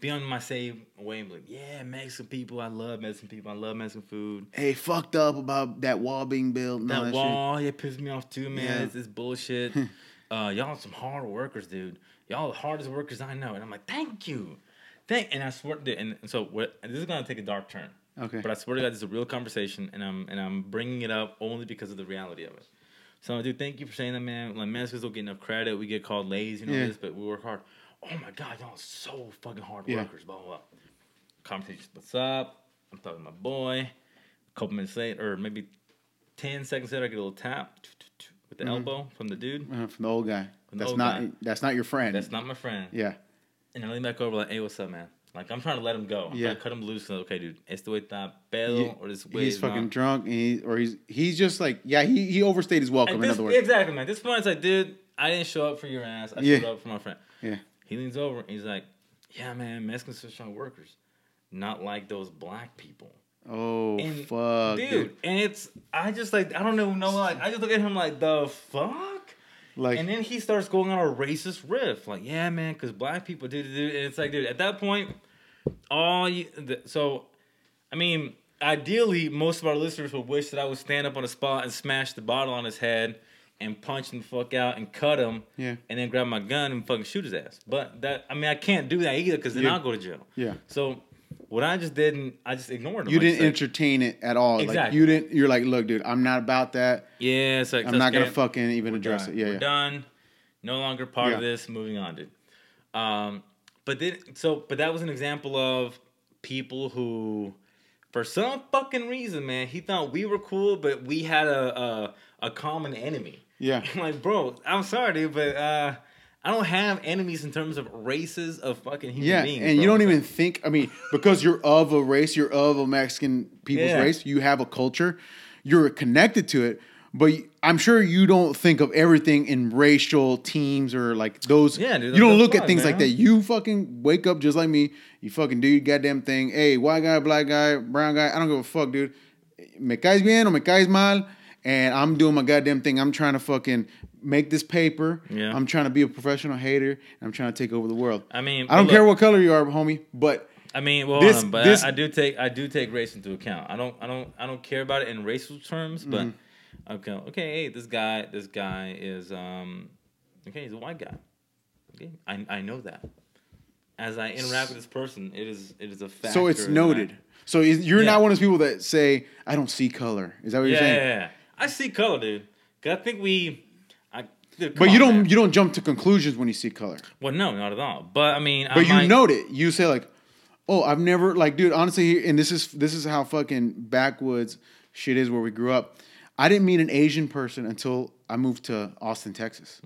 be on my same way and be like, yeah, Mexican people, I love Mexican people, I love Mexican food. Hey, fucked up about that wall being built. That that wall, it pisses me off too, man. Yeah. It's this bullshit. uh, y'all some hard workers, dude. Y'all the hardest workers I know. And I'm like, thank you. Thank and I swear to and, and so what this is gonna take a dark turn. Okay. But I swear to God, this is a real conversation, and I'm and I'm bringing it up only because of the reality of it. So, dude, thank you for saying that, man. Like, Mexicans don't get enough credit. We get called lazy you know Yeah. this, but we work hard. Oh my God, y'all are so fucking hard Yeah. workers. Blah blah. blah. Conversation splits up. I'm talking to my boy. A couple minutes later, or maybe ten seconds later, I get a little tap with the elbow from the dude. Uh, from the old guy. The That's old not. guy. That's not your friend. That's not my friend. Yeah. And I lean back over like, hey, what's up, man? Like, I'm trying to let him go. I'm Yeah. trying to cut him loose. Like, okay, dude, este way está pedo, Yeah, or this way he's fucking not. drunk, and he, or he's he's just like yeah he he overstayed his welcome. At In this- other words, Exactly, man. This point, it's like, dude, I didn't show up for your ass. I Yeah. showed up for my friend. yeah, He leans over and he's like, yeah, man, Mexicans are strong workers. Not like those black people. oh And, fuck, dude, dude. and it's, I just like, I don't even know, like, I just look at him like, the fuck? Like and then he starts going on a racist riff, like, yeah, man, because black people do. And it's like, dude, at that point, all you, the, so, I mean, ideally, most of our listeners would wish that I would stand up on a spot and smash the bottle on his head and punch him the fuck out and cut him, Yeah. and then grab my gun and fucking shoot his ass. But that, I mean, I can't do that either because then Yeah. I'll go to jail. Yeah. So, what I just didn't, I just ignored him. you didn't like, entertain it at all. Like Exactly. you didn't. You're like, look, dude, I'm not about that. Yeah, it's like I'm not gonna fucking even address done. it. Yeah, we're yeah. done. No longer part of this. Moving on, dude. Um, but then so, but that was an example of people who, for some fucking reason, man, he thought we were cool, but we had a a, a common enemy. Yeah. I'm like, bro, I'm sorry, dude, but uh, I don't have enemies in terms of races of fucking human Yeah, beings. and you don't even think. I mean, because you're of a race, you're of a Mexican people's Yeah. race. You have a culture. You're connected to it. But I'm sure you don't think of everything in racial teams or like those. Yeah, dude, you don't look at things like that. You fucking wake up just like me. You fucking do your goddamn thing. Hey, white guy, black guy, brown guy. I don't give a fuck, dude. Me caes bien or me caes mal, and I'm doing my goddamn thing. I'm trying to fucking make this paper. Yeah. I'm trying to be a professional hater. And I'm trying to take over the world. I mean, I don't but care what color you are, homie, but I mean, well, This- on, but this- I, I do take I do take race into account. I don't I don't I don't care about it in racial terms, but Mm-hmm. okay, okay, hey, this guy this guy is um okay, he's a white guy. Okay, I I know that. As I interact with this person, it is it is a fact. so it's noted. So you're Yeah. not one of those people that say, "I don't see color." Is that what Yeah, you're saying? yeah, yeah. I see color, dude. 'Cause I think we. I, dude, But you don't man. you don't jump to conclusions when you see color. Well, no, not at all. But I mean, I But you might- note it. You say like, "Oh, I've never like, dude." Honestly, and this is this is how fucking backwoods shit is where we grew up. I didn't meet an Asian person until I moved to Austin, Texas.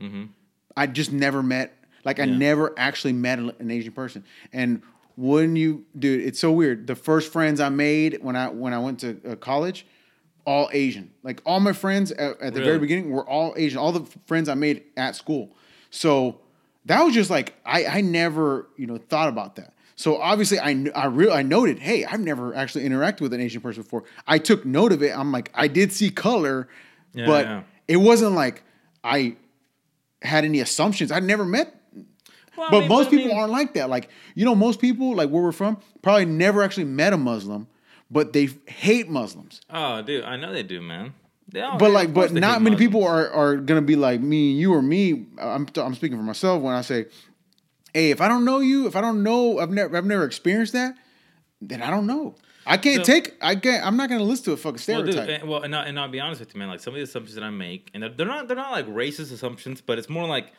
I just never met like I Mm-hmm. Yeah. never actually met an an Asian person. And when you, dude, it's so weird. The first friends I made when I when I went to uh, college, all Asian. Like all my friends at, at the very beginning were all Asian. All the friends I made at school. So that was just like I I never you know thought about that. So obviously I I real I noted, hey, I've never actually interacted with an Asian person before. I took note of it. I'm like I did see color, Yeah, but yeah. it wasn't like I had any assumptions. I never met Well, I but mean, most I people mean- aren't like that. Like, you know, most people, like where we're from, probably never actually met a Muslim, but they hate Muslims. Oh, dude, I know they do, man. They all, But like, but not many Muslims. people are, are gonna be like me, you or me. I'm I'm speaking for myself when I say, hey, if I don't know you, if I don't know, I've never I've never experienced that, then I don't know. I can't So- take. I can't. I'm not gonna listen to a fucking Well, dude, stereotype. and, well, and, I, and I'll be honest with you, man. Like some of the assumptions that I make, and they're, they're not they're not like racist assumptions, but it's more like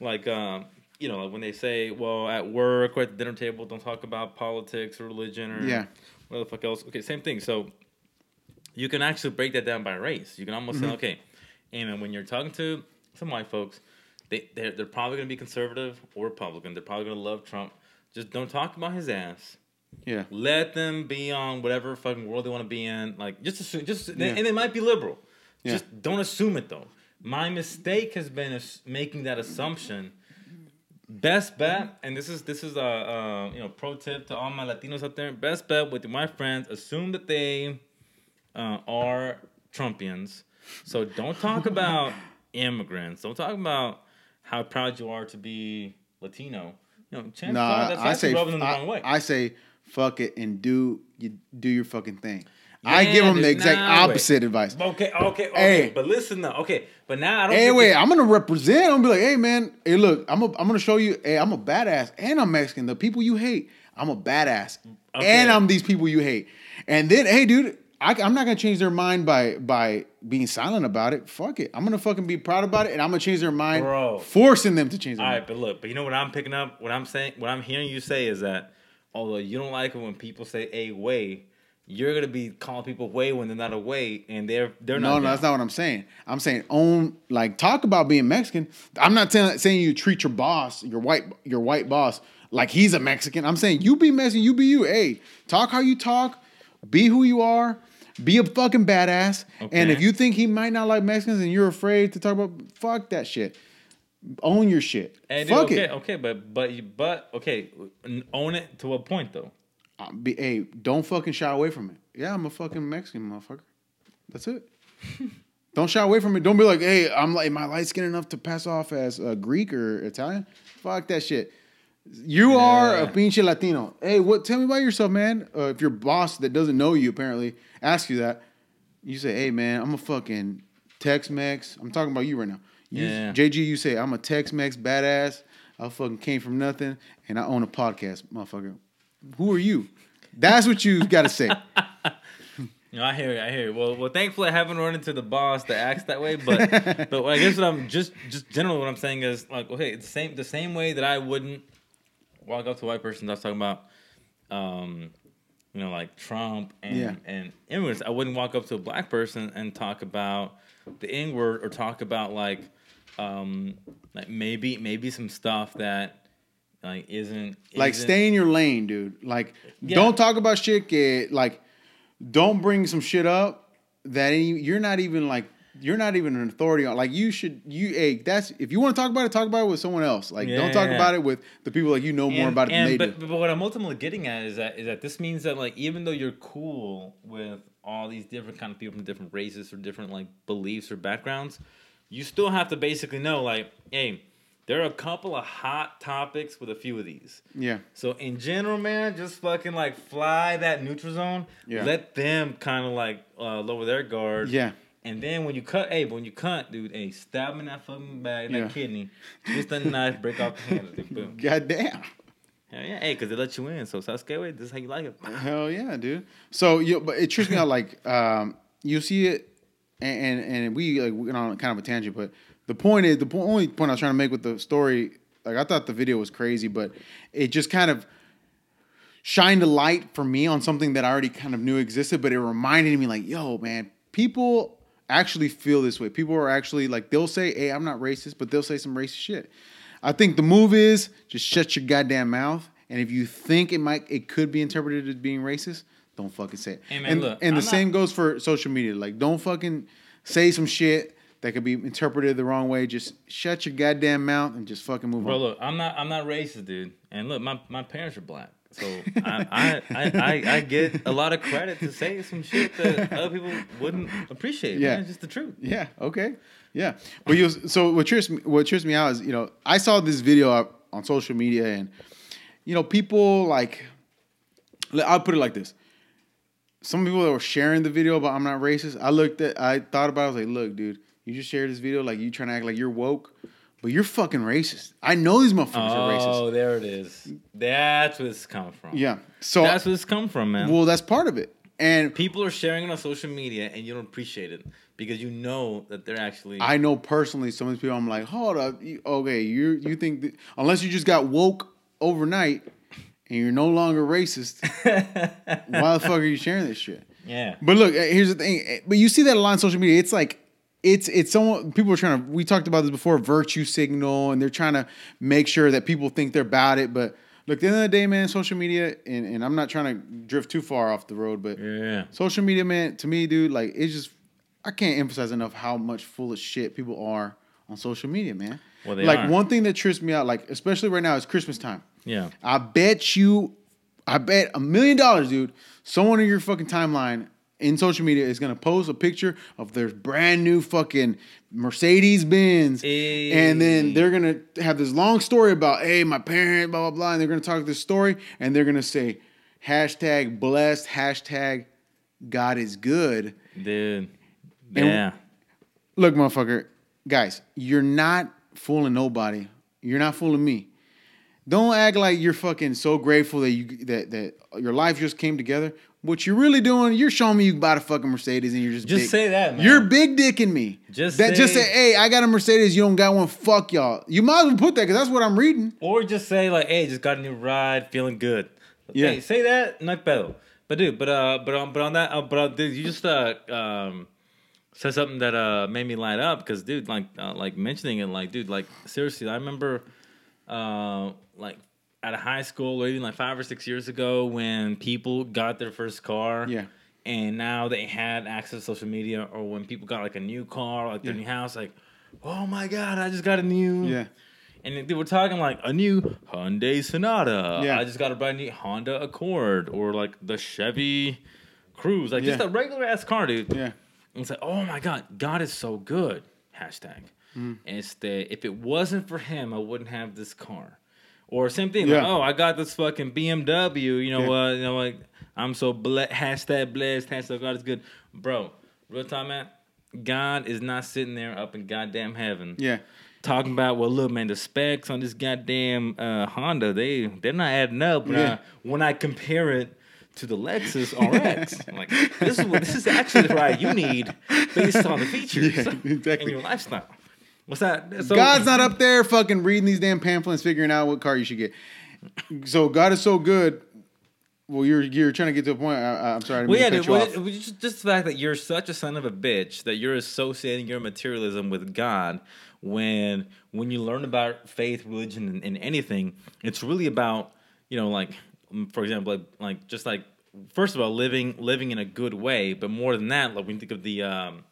like um, you know, like when they say, well, at work or at the dinner table, don't talk about politics or religion or Yeah. What the fuck else. Okay, same thing. So you can actually break that down by race. You can almost Mm-hmm. say, okay, and when you're talking to some white folks, they they're, they're probably gonna be conservative or Republican. They're probably gonna love Trump. Just don't talk about his ass. Yeah. Let them be on whatever fucking world they want to be in. Like just assume, just Yeah. and they might be liberal. Yeah. Just don't assume it though. My mistake has been making that assumption. Best bet, and this is this is a uh, you know pro tip to all my Latinos out there. Best bet with my friends: assume that they uh, are Trumpians. So don't talk about immigrants. Don't talk about how proud you are to be Latino. You know, chances Nah, are that's I say rubbing them the I, wrong way. I say fuck it and do you do your fucking thing. I give them the exact nah, wait. opposite advice. Okay, okay, okay. Hey. But listen though. Okay, but now I don't. Hey, wait, this- I'm gonna represent. I'm gonna be like, hey man, hey look, I'm a, I'm gonna show you. Hey, I'm a badass, and I'm Mexican. The people you hate, I'm a badass, Okay. and I'm these people you hate. And then, hey, dude, I, am not gonna change their mind by by being silent about it. Fuck it, I'm gonna fucking be proud about it, and I'm gonna change their mind, Bro. forcing them to change their All mind. right, but look, but you know what I'm picking up? What I'm saying, what I'm hearing you say is that although you don't like it when people say a way, you're gonna be calling people away when they're not away, and they're they're not. no, down. that's not what I'm saying. I'm saying own like talk about being Mexican. I'm not saying saying you treat your boss, your white your white boss, like he's a Mexican. I'm saying you be Mexican, you be you. Hey, talk how you talk, be who you are, be a fucking badass. And if you think he might not like Mexicans and you're afraid to talk about, fuck that shit. Own your shit. Dude, fuck okay, it. okay, but but but okay, own it to a point though. Uh, Be, hey, don't fucking shy away from it. Yeah, I'm a fucking Mexican motherfucker. That's it. don't shy away from it. Don't be like, hey, I'm like, am I light skin enough to pass off as a Greek or Italian? Fuck that shit. You are a Yeah. pinche Latino. Hey, what? Tell me about yourself, man. Uh, if your boss that doesn't know you apparently asks you that, you say, hey, man, I'm a fucking Tex-Mex. I'm talking about you right now. You, Yeah. JG, you say I'm a Tex-Mex badass. I fucking came from nothing, and I own a podcast, motherfucker. Who are you? That's what you got to say. Know, I hear you. I hear you. Well, well, thankfully, I haven't run into the boss that acts that way. But, but I guess what I'm just, just generally what I'm saying is like, okay, the same, the same way that I wouldn't walk up to a white person that's talking about, um, you know, like Trump and Yeah. and immigrants. I wouldn't walk up to a black person and talk about the N word or talk about like, um, like maybe maybe some stuff that like isn't like isn't- stay in your lane, dude. Like Yeah. don't talk about shit. Que, like don't bring some shit up that any, you're not even like you're not even an authority on. Like you should you hey that's if you want to talk about it, talk about it with someone else. Like don't talk Yeah. about it with the people like you know more And- about it than they but, do. But what I'm ultimately getting at is that is that this means that like even though you're cool with all these different kind of people from different races or different like beliefs or backgrounds, you still have to basically know like, hey, there are a couple of hot topics with a few of these. Yeah. So in general, man, just fucking like fly that neutral zone. Yeah. Let them kind of like uh, lower their guard. Yeah. And then when you cut, hey, when you cut, dude, hey, stab him in that fucking bag, Yeah. that kidney, twist that knife, break off the hand, dude, boom. God damn. Hell yeah, hey, because they let you in. So Sasuke, wait, this is how you like it. Hell yeah, dude. So you, but it trips me out. Like, um, you see it, and, and and we like went on kind of a tangent. But the point is, the po- only point I was trying to make with the story, like I thought the video was crazy, but it just kind of shined a light for me on something that I already kind of knew existed. But it reminded me, like, yo, man, people actually feel this way. People are actually like, they'll say, "Hey, I'm not racist," but they'll say some racist shit. I think the move is just shut your goddamn mouth. And if you think it might, it could be interpreted as being racist, don't fucking say it. Hey, man, and look, and the not- same goes for social media. Like, don't fucking say some shit that could be interpreted the wrong way. Just shut your goddamn mouth and just fucking move Bro, on. look, I'm not, I'm not racist, dude. And look, my, my parents are black, so I, I, I, I, get a lot of credit to say some shit that other people wouldn't appreciate. Yeah. man. it's just the truth. Yeah. Okay. Yeah. But you. So what trips me, what trips me out is you know I saw this video up on social media and you know people like I'll put it like this. Some people that were sharing the video about I'm not racist. I looked at. I thought about. it. I was like, look, dude, you just shared this video like you trying to act like you're woke, but you're fucking racist. I know these motherfuckers are racist. Oh, there it is. That's where it's coming from. Yeah. So that's where it's come from, man. well, that's part of it. And People are sharing it on social media, and you don't appreciate it because you know that they're actually. I know personally some of these people. I'm like, hold up, okay, you you think that, unless you just got woke overnight and you're no longer racist, why the fuck are you sharing this shit? yeah. But look, eh, here's the thing. eh, But you see that a lot on social media. It's like it's it's someone people are trying to. We talked about this before. Virtue signal, and they're trying to make sure that people think they're about it. But look, at the end of the day, man, social media, and, and I'm not trying to drift too far off the road, but Yeah. social media, man, to me, dude, like it's just I can't emphasize enough how much full of shit people are on social media, man. Well, they like are. one thing that trips me out, like especially right now, it's Christmas time. Yeah. I bet you, I bet a million dollars, dude. Someone in your fucking timeline in social media is gonna post a picture of their brand new fucking Mercedes Benz, and then they're gonna have this long story about, hey, my parent, blah blah blah, and they're gonna talk this story, and they're gonna say, hashtag blessed, hashtag God is good. Dude. And- Yeah. Look, motherfucker, guys, you're not fooling nobody. You're not fooling me. Don't act like you're fucking so grateful that you that that your life just came together. What you're really doing, you're showing me you bought a fucking Mercedes and you're just Just big- say that, man. You're big dicking me. Just that. just say- say, hey, I got a Mercedes. You don't got one. Fuck y'all. You might as well put that because that's what I'm reading. Or just say like, "Hey, just got a new ride, feeling good." Yeah. Hey, say that, not better. But dude, but uh, but on, but on that, uh, but uh, dude, you just uh, um, said something that uh made me light up because dude, like, uh, like mentioning it, like, dude, like seriously, I remember, uh, like at a high school or even like five or six years ago when people got their first car. Yeah. And now they had access to social media, or when people got like a new car, like their Yeah. new house, like, oh my god, I just got a new Yeah. and they were talking like a new Hyundai Sonata. Yeah. I just got a brand new Honda Accord or like the Chevy Cruze, like just a regular ass car, dude. Yeah. And it's like, oh my god, God is so good. Hashtag. Mm. And it's that if it wasn't for him, I wouldn't have this car. Or same thing, Yeah. like, oh, I got this fucking BMW. You know Yeah. what? you know like I'm so ble- hashtag blessed. Hashtag God is good, bro. Real time, man. God is not sitting there up in goddamn heaven Yeah. talking about well look man the specs on this goddamn uh, Honda they they're not adding up when, Yeah. I, when I compare it to the Lexus RX I'm like this is what this is actually the ride you need based on the features Yeah, exactly. and your lifestyle what's that so, God's not up there fucking reading these damn pamphlets, figuring out what car you should get. So God is so good. Well, you're you're trying to get to a point. I, I'm sorry. I well yeah to dude, you well, off. it- just, just the fact that you're such a son of a bitch that you're associating your materialism with God when when you learn about faith religion and, and anything it's really about you know like mm, for example like, like just like first of all living living in a good way but more than that like when you think of the um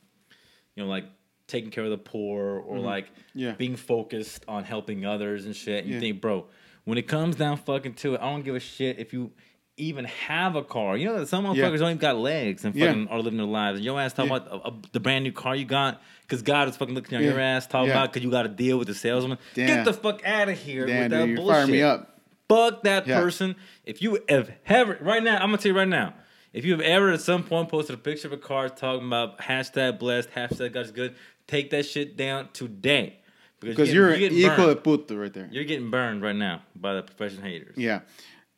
you know like taking care of the poor or like Mm-hmm. Yeah. being focused on helping others and shit you Yeah. think bro when it comes down fucking to it i don't give a shit if you even have a car you know that some motherfuckers Yeah. don't even got legs and fucking are living their lives and your ass talking about uh, uh, the brand new car you got because god is fucking looking at your ass talking about because you got to deal with the salesman Damn. get the fuck out of here Damn, with that dude, bullshit firing me up. Fuck that person. If you have ever, right now, I'm gonna tell you right now, if you have ever at some point posted a picture of a car talking about hashtag blessed, hashtag God's good, take that shit down today. Because getting- you're, getting equal puta right there. You're getting burned right now by the profession haters. Yeah.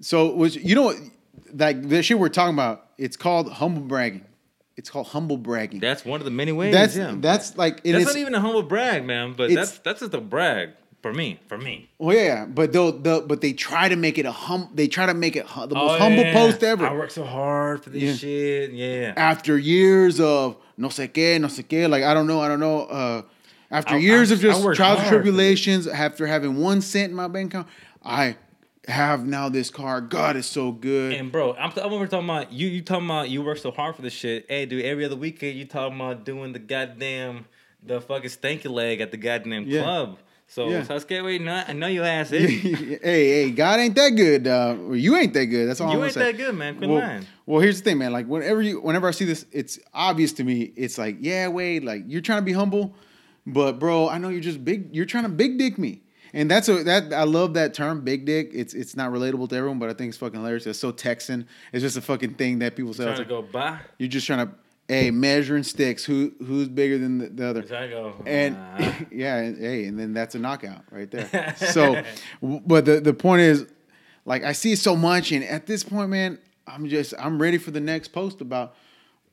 So which you know what like the shit we're talking about, it's called humble bragging. It's called humble bragging. That's one of the many ways. that's yeah. that's like it that's is- not even a humble brag, man. But that's that's just a brag for me. For me. well, yeah, but they'll, they'll but they try to make it a hum. They try to make it hu- the most Oh, humble yeah. post ever. I work so hard for this Yeah. shit. Yeah. after years of no sé qué, no sé qué, like I don't know, I don't know. Uh, after I- years I- of just trials and hard for this. tribulations, after having one cent in my bank account, I have now this car. God is so good. And bro, I'm, I'm over talking about you. You talking about you work so hard for this shit. Hey, dude, every other weekend you talking about doing the goddamn the fucking stanky leg at the goddamn Yeah. club. So Yeah. Sasuke, wait, no, I know your ass hey, is. hey, God ain't that good. Uh, you ain't that good. That's all I'm you ain't say. that good, man. Quit well, lying. well, here's the thing, man. Like whenever you, whenever I see this, it's obvious to me. It's like, yeah, Wade, like you're trying to be humble, but bro, I know you're just big. You're trying to big dick me, and that's a that I love that term, big dick. It's it's not relatable to everyone, but I think it's fucking hilarious. It's so Texan. It's just a fucking thing that people say. Trying to like, go by. You're just trying to, hey, measuring sticks. Who who's bigger than the, the other? Trying go. and ah. yeah, and, hey, and then that's a knockout right there. So, but the the point is, like, I see so much, and at this point, man, I'm just I'm ready for the next post about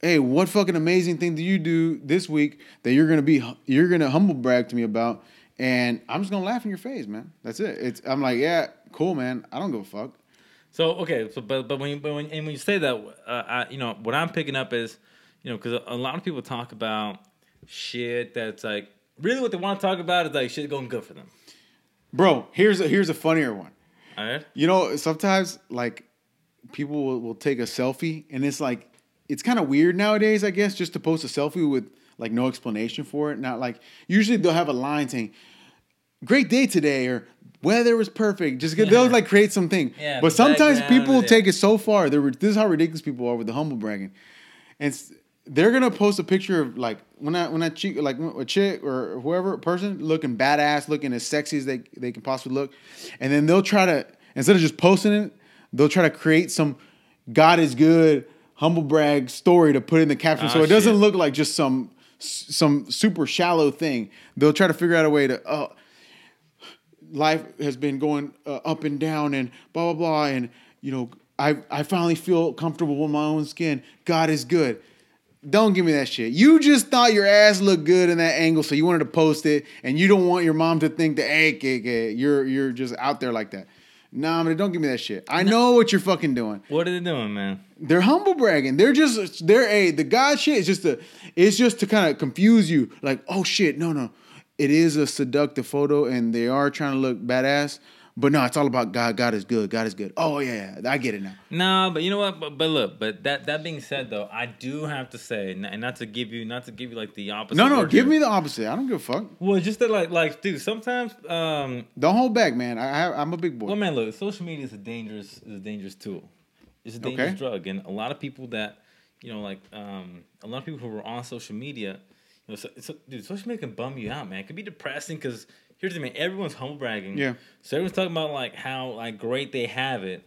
hey, what fucking amazing thing do you do this week that you're gonna be you're gonna humble brag to me about? And I'm just gonna laugh in your face, man. That's it. It's I'm like, yeah, cool, man. I don't give a fuck. So okay, so but but when you, but when and when you say that, uh, I, you know what I'm picking up is, you know, because a, lot of people talk about shit that's like really what they want to talk about is like shit going good for them. Bro, here's a here's a funnier one. All right. You know, sometimes like people will, will take a selfie and it's like it's kind of weird nowadays, I guess, just to post a selfie with like no explanation for it. Not like usually they'll have a line saying, Great day today or weather was perfect. Just they'll like create something. Yeah, but sometimes people yeah. take it so far. They're this is how ridiculous people are with the humble bragging. And they're gonna post a picture of like when I when I chick like a chick or whoever person looking badass, looking as sexy as they they can possibly look, and then they'll try to instead of just posting it, they'll try to create some God is good humble brag story to put in the caption, so Ah, it doesn't shit. look like just some some super shallow thing. They'll try to figure out a way to oh life has been going uh, up and down and blah blah blah and you know I I finally feel comfortable with my own skin. God is good. Don't give me that shit. You just thought your ass looked good in that angle, so you wanted to post it, and you don't want your mom to think that hey, you're you're just out there like that. Nah, man, don't give me that shit. I know what you're fucking doing. What are they doing, man? They're humble bragging. They're just they're a the God shit is just a it's just to kind of confuse you. Like, oh shit, no, no. It is a seductive photo and they are trying to look badass. But no, it's all about God. God is good. God is good. Oh yeah, yeah I get it now. No, but you know what? But, but look, but that that being said, though, I do have to say, and not to give you, not to give you like the opposite. No, no, give here. me the opposite. I don't give a fuck. Well, just that, like, like, dude, sometimes, um, Don't hold back, man. I, I I'm a big boy. well, man, look, social media is a dangerous, is a dangerous tool. It's a dangerous Okay. drug, and a lot of people that, you know, like, um, a lot of people who are on social media, you know, so, so dude, social media can bum you out, man. It can be depressing because here's the thing, everyone's humble bragging. Yeah. So everyone's talking about like how like great they have it,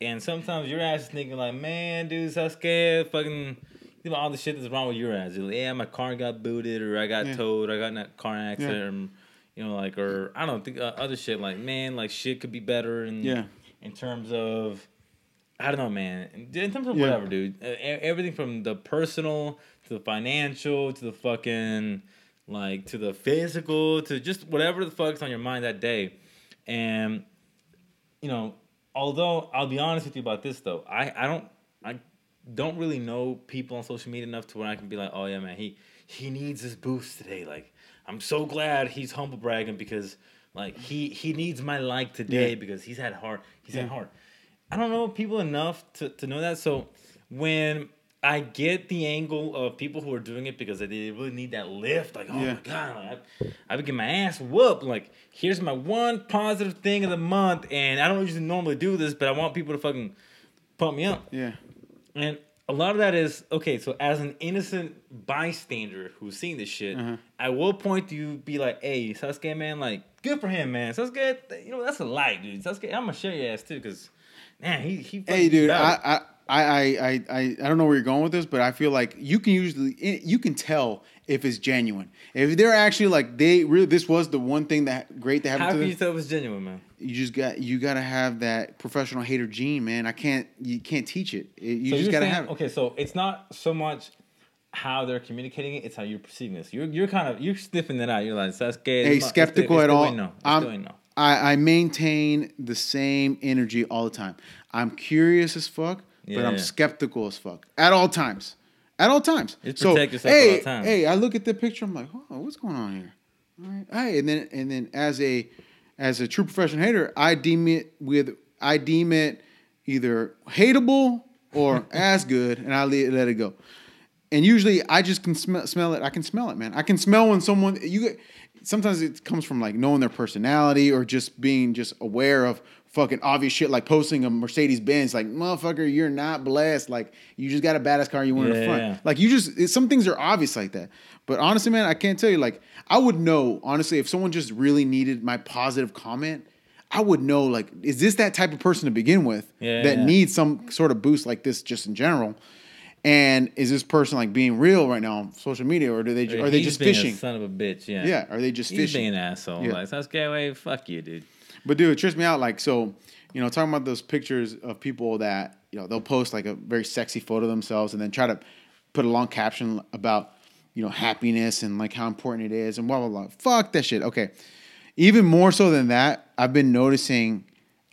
and sometimes your ass is thinking like, man, dude, Sasuke, fucking. Think about all the shit that's wrong with your ass. You're like, yeah, my car got booted, or I got Yeah. towed, or I got in a car accident, or, you know, like, or I don't think uh, other shit. Like, man, like shit could be better, and Yeah. in terms of, I don't know, man. In terms of Yeah. whatever, dude. Uh, everything from the personal to the financial to the fucking like to the physical to just whatever the fuck's on your mind that day, and you know, although I'll be honest with you about this though, I I don't I don't really know people on social media enough to where I can be like, oh yeah, man, he he needs this boost today. Like, I'm so glad he's humble bragging because like he he needs my like today Yeah. because he's had hard he's Yeah. had hard. I don't know people enough to to know that. So when I get the angle of people who are doing it because they really need that lift. Like, oh Yeah. my god, I, I would get my ass whooped. Like, here's my one positive thing of the month, and I don't usually normally do this, but I want people to fucking pump me up. Yeah. And a lot of that is okay. So as an innocent bystander who's seen this shit, Uh-huh. I will point to you, be like, "Hey, Sasuke, man, like, good for him, man. Sasuke, you know, that's a light, dude. Sasuke, I'm gonna share your ass too, cause man, he he. Hey, dude. I, I, I, I, I, I don't know where you're going with this, but I feel like you can usually, eh, you can tell if it's genuine. If they're actually like they really, this was the one thing that great that How happened can to you them. tell it was genuine, man? You just got, you got to have that professional hater gene, man. I can't, you can't teach it. It- you So just got to have it. Okay, so it's not so much how they're communicating it; it's how you're perceiving this. You're you're kind of you're sniffing that out. You're like Sasuke. Hey, skeptical at all. No, I'm- doing no. I, I maintain the same energy all the time. I'm curious as fuck, but I'm skeptical as fuck at all times. At all times. Just so, protect yourself at hey, all times. hey, I look at the picture. I'm like, oh, what's going on here? All right, hey, and then and then as a as a true professional hater, I deem it with I deem it either hateable or as good, and I let, it go. And usually, I just can smell smell it. I can smell it, man. I can smell when someone you. get- Sometimes it comes from like knowing their personality or just being just aware of fucking obvious shit, like posting a Mercedes Benz. Like motherfucker, you're not blessed. Like you just got a badass car, you want in the front. yeah. Like you just it, some things are obvious like that. But honestly, man, I can't tell you. Like I would know honestly if someone just really needed my positive comment. I would know like is this that type of person to begin with Yeah, that yeah. needs some sort of boost like this just in general. And is this person like being real right now on social media, or do they are they just fishing? son of a bitch. Yeah. Yeah, are they just He's fishing? being an asshole. Yeah. Like Sasuke, wait, fuck you, dude. But dude, it trips me out. Like, so you know, talking about those pictures of people that you know they'll post like a very sexy photo of themselves and then try to put a long caption about you know happiness and like how important it is and blah blah blah. Fuck that shit. Okay, even more so than that, I've been noticing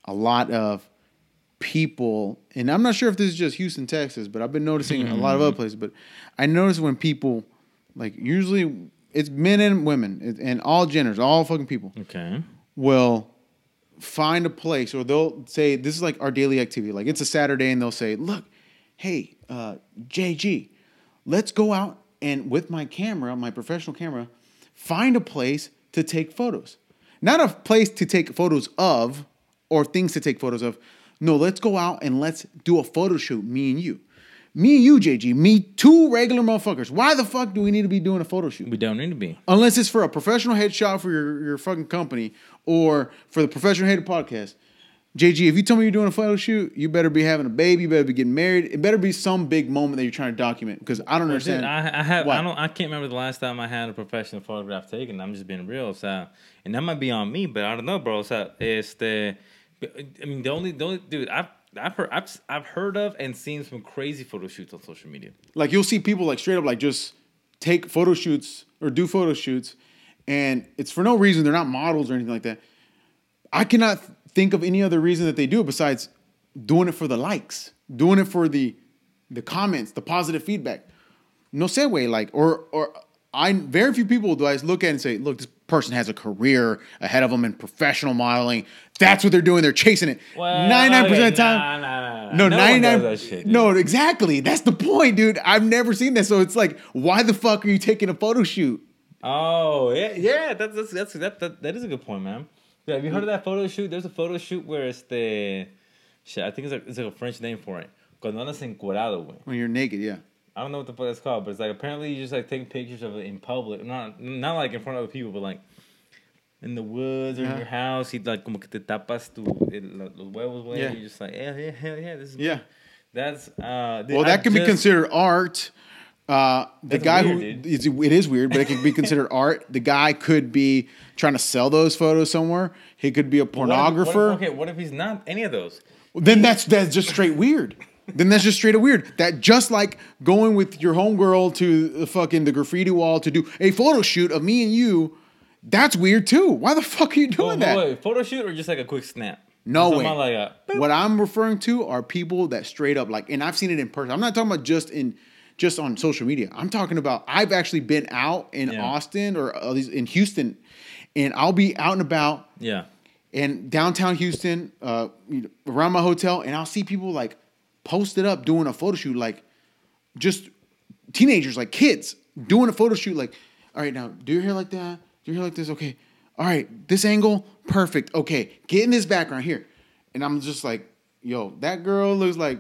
a lot of people, and I'm not sure if this is just Houston, Texas, but I've been noticing a lot of other places. But I notice when people, like usually it's men and women and all genders, all fucking people, Okay. will find a place or they'll say this is like our daily activity. Like it's a Saturday and they'll say, "Look, hey, uh, JG, let's go out and with my camera, my professional camera, find a place to take photos. Not a place to take photos of or things to take photos of. No, let's go out and let's do a photo shoot, me and you. Me and you, JG, me, two regular motherfuckers. Why the fuck do we need to be doing a photo shoot? We don't need to be. unless it's for a professional headshot for your, your fucking company or for the professional headed podcast. JG, if you tell me you're doing a photo shoot, you better be having a baby, you better be getting married. It better be some big moment that you're trying to document because I don't Dude, understand. I, I have. What? I don't. I can't remember the last time I had a professional photograph taken. I'm just being real. So, and that might be on me, but I don't know, bro. So, este, I mean, the only, the only, dude, I've, I've heard, I've, I've heard of and seen some crazy photo shoots on social media. like you'll see people like straight up like just take photo shoots or do photo shoots and it's for no reason. They're not models or anything like that. I cannot think of any other reason that they do it besides doing it for the likes doing it for the the comments the positive feedback. No way like or or i very few people do i look at and say look this person has a career ahead of them in professional modeling that's what they're doing they're chasing it 99% of the time Nah, nah, nah, no, nah. 99 that shit. No, exactly. That's the point, dude. I've never seen that. So it's like, why the fuck are you taking a photo shoot? Oh yeah, yeah. That's that's that's that, that that is a good point, man. Yeah, have you heard of that photo shoot? There's a photo shoot where it's the shit. I think it's like it's like a French name for it. Cuando andas encuerado, güey. When you're naked, yeah. I don't know what the fuck it's called, but it's like apparently you just like taking pictures of it in public, not not like in front of other people, but like in the woods or Yeah. in your house. You like como que te tapas tu el- los huevos. Yeah. You're just like yeah, yeah, hell yeah. This is Yeah. That's uh. Well, I that can be considered art. Uh, the That's guy weird, who it's, it is weird, but it can be considered art. The guy could be trying to sell those photos somewhere. He could be a What if- what pornographer. if- okay, what if he's not any of those? Then that's that's just straight weird. Then that's just straight up weird. That just like going with your homegirl to the fucking the graffiti wall to do a photo shoot of me and you. That's weird too. Why the fuck are you doing Wait, that? wait, wait, photo shoot or just like a quick snap? No way. Like what I'm referring to are people that straight up like, and I've seen it in person. I'm not talking about just in just on social media. I'm talking about I've actually been out in Yeah. Austin or at least in Houston, and I'll be out and about yeah. in downtown Houston, uh, around my hotel, and I'll see people like posted up doing a photo shoot, like just teenagers, like kids, doing a photo shoot. Like, all right, now do your hair like that, do your hair like this. Okay, all right, this angle, perfect. Okay, get in this background here, and I'm just like, yo, that girl looks like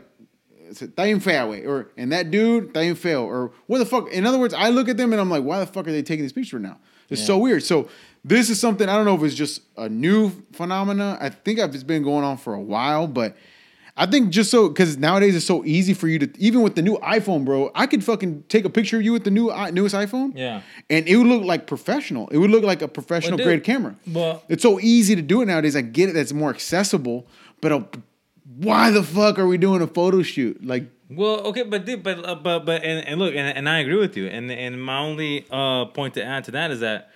it's a thing fairway, or and that dude thing fail, or what the fuck. In other words, I look at them and I'm like, why the fuck are they taking this picture now? It's so weird. So this is something I don't know if it's just a new phenomena. I think it's been going on for a while, but I think just so because nowadays it's so easy for you to even with the new iPhone, bro. I could fucking take a picture of you with the new newest iPhone, Yeah. and it would look like professional. It would look like a professional dude, grade camera. well- it's so easy to do it nowadays. I get it; that's more accessible. But uh, why the fuck are we doing a photo shoot? Like, Well, okay, but dude, but uh, but but and, and look, and, and I agree with you. And and my only uh point to add to that is that,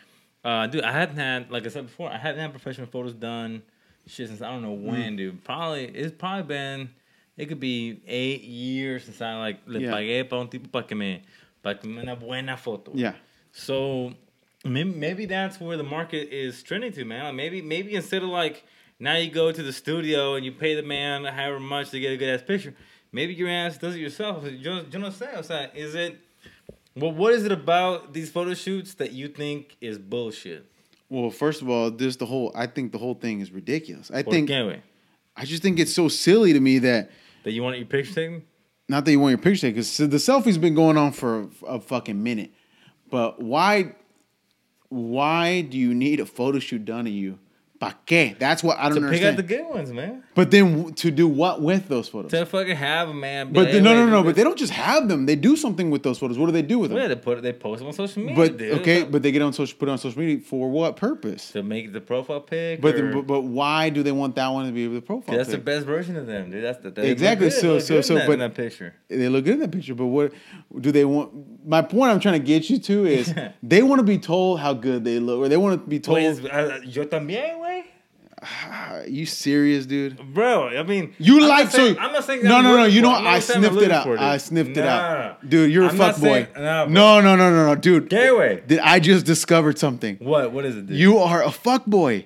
uh, dude, I hadn't had like I said before, I hadn't had professional photos done shit since I don't know when, Mm. dude. Probably it's probably been it could be eight years since I like le Yeah. pagué para un tipo para que me para que me una buena foto. yeah, So maybe, maybe that's where the market is trending to, man. Like maybe maybe instead of like now you go to the studio and you pay the man however much to get a good ass picture, maybe your ass does it yourself. Yo, yo no sé, o sea, is it? Well, what is it about these photo shoots that you think is bullshit? Well, first of all, this the whole. I think the whole thing is ridiculous. I think? I just think it's so silly to me that That you want your picture taken? not that you want your picture taken, because the selfie's been going on for a, a fucking minute, but why? Why do you need a photo shoot done of you Pa qué? That's what I don't understand. To pick out the good ones, man. but then to do what with those photos? To fucking have them, man. but like, they, no, no, no. But they don't just have them. They do something with those photos. What do they do with them? Yeah, they put they post them on social media. but dude. okay, but they get on social, put it on social media for what purpose? to make the profile pic. But, or- the, but but why do they want that one to be the profile? that's the best version of them, dude. That's the look Exactly, good, so- so- good so, in that, but- in that picture. they look good in that picture, but what do they want? My point I'm trying to get you to is they want to be told how good they look, or they want to be told. Pues, uh, yo también, güey. Are you serious, dude? Bro, I mean, You I'm like saying, so? I'm not saying no, no, no. You know what? I'm not I sniffed it out. I sniffed it Nah, out, dude. You're a I'm fuck boy. saying- nah. No, no, no, no, no, dude. Get away. Did I just discovered something? What? What is it, dude? You are a fuck boy,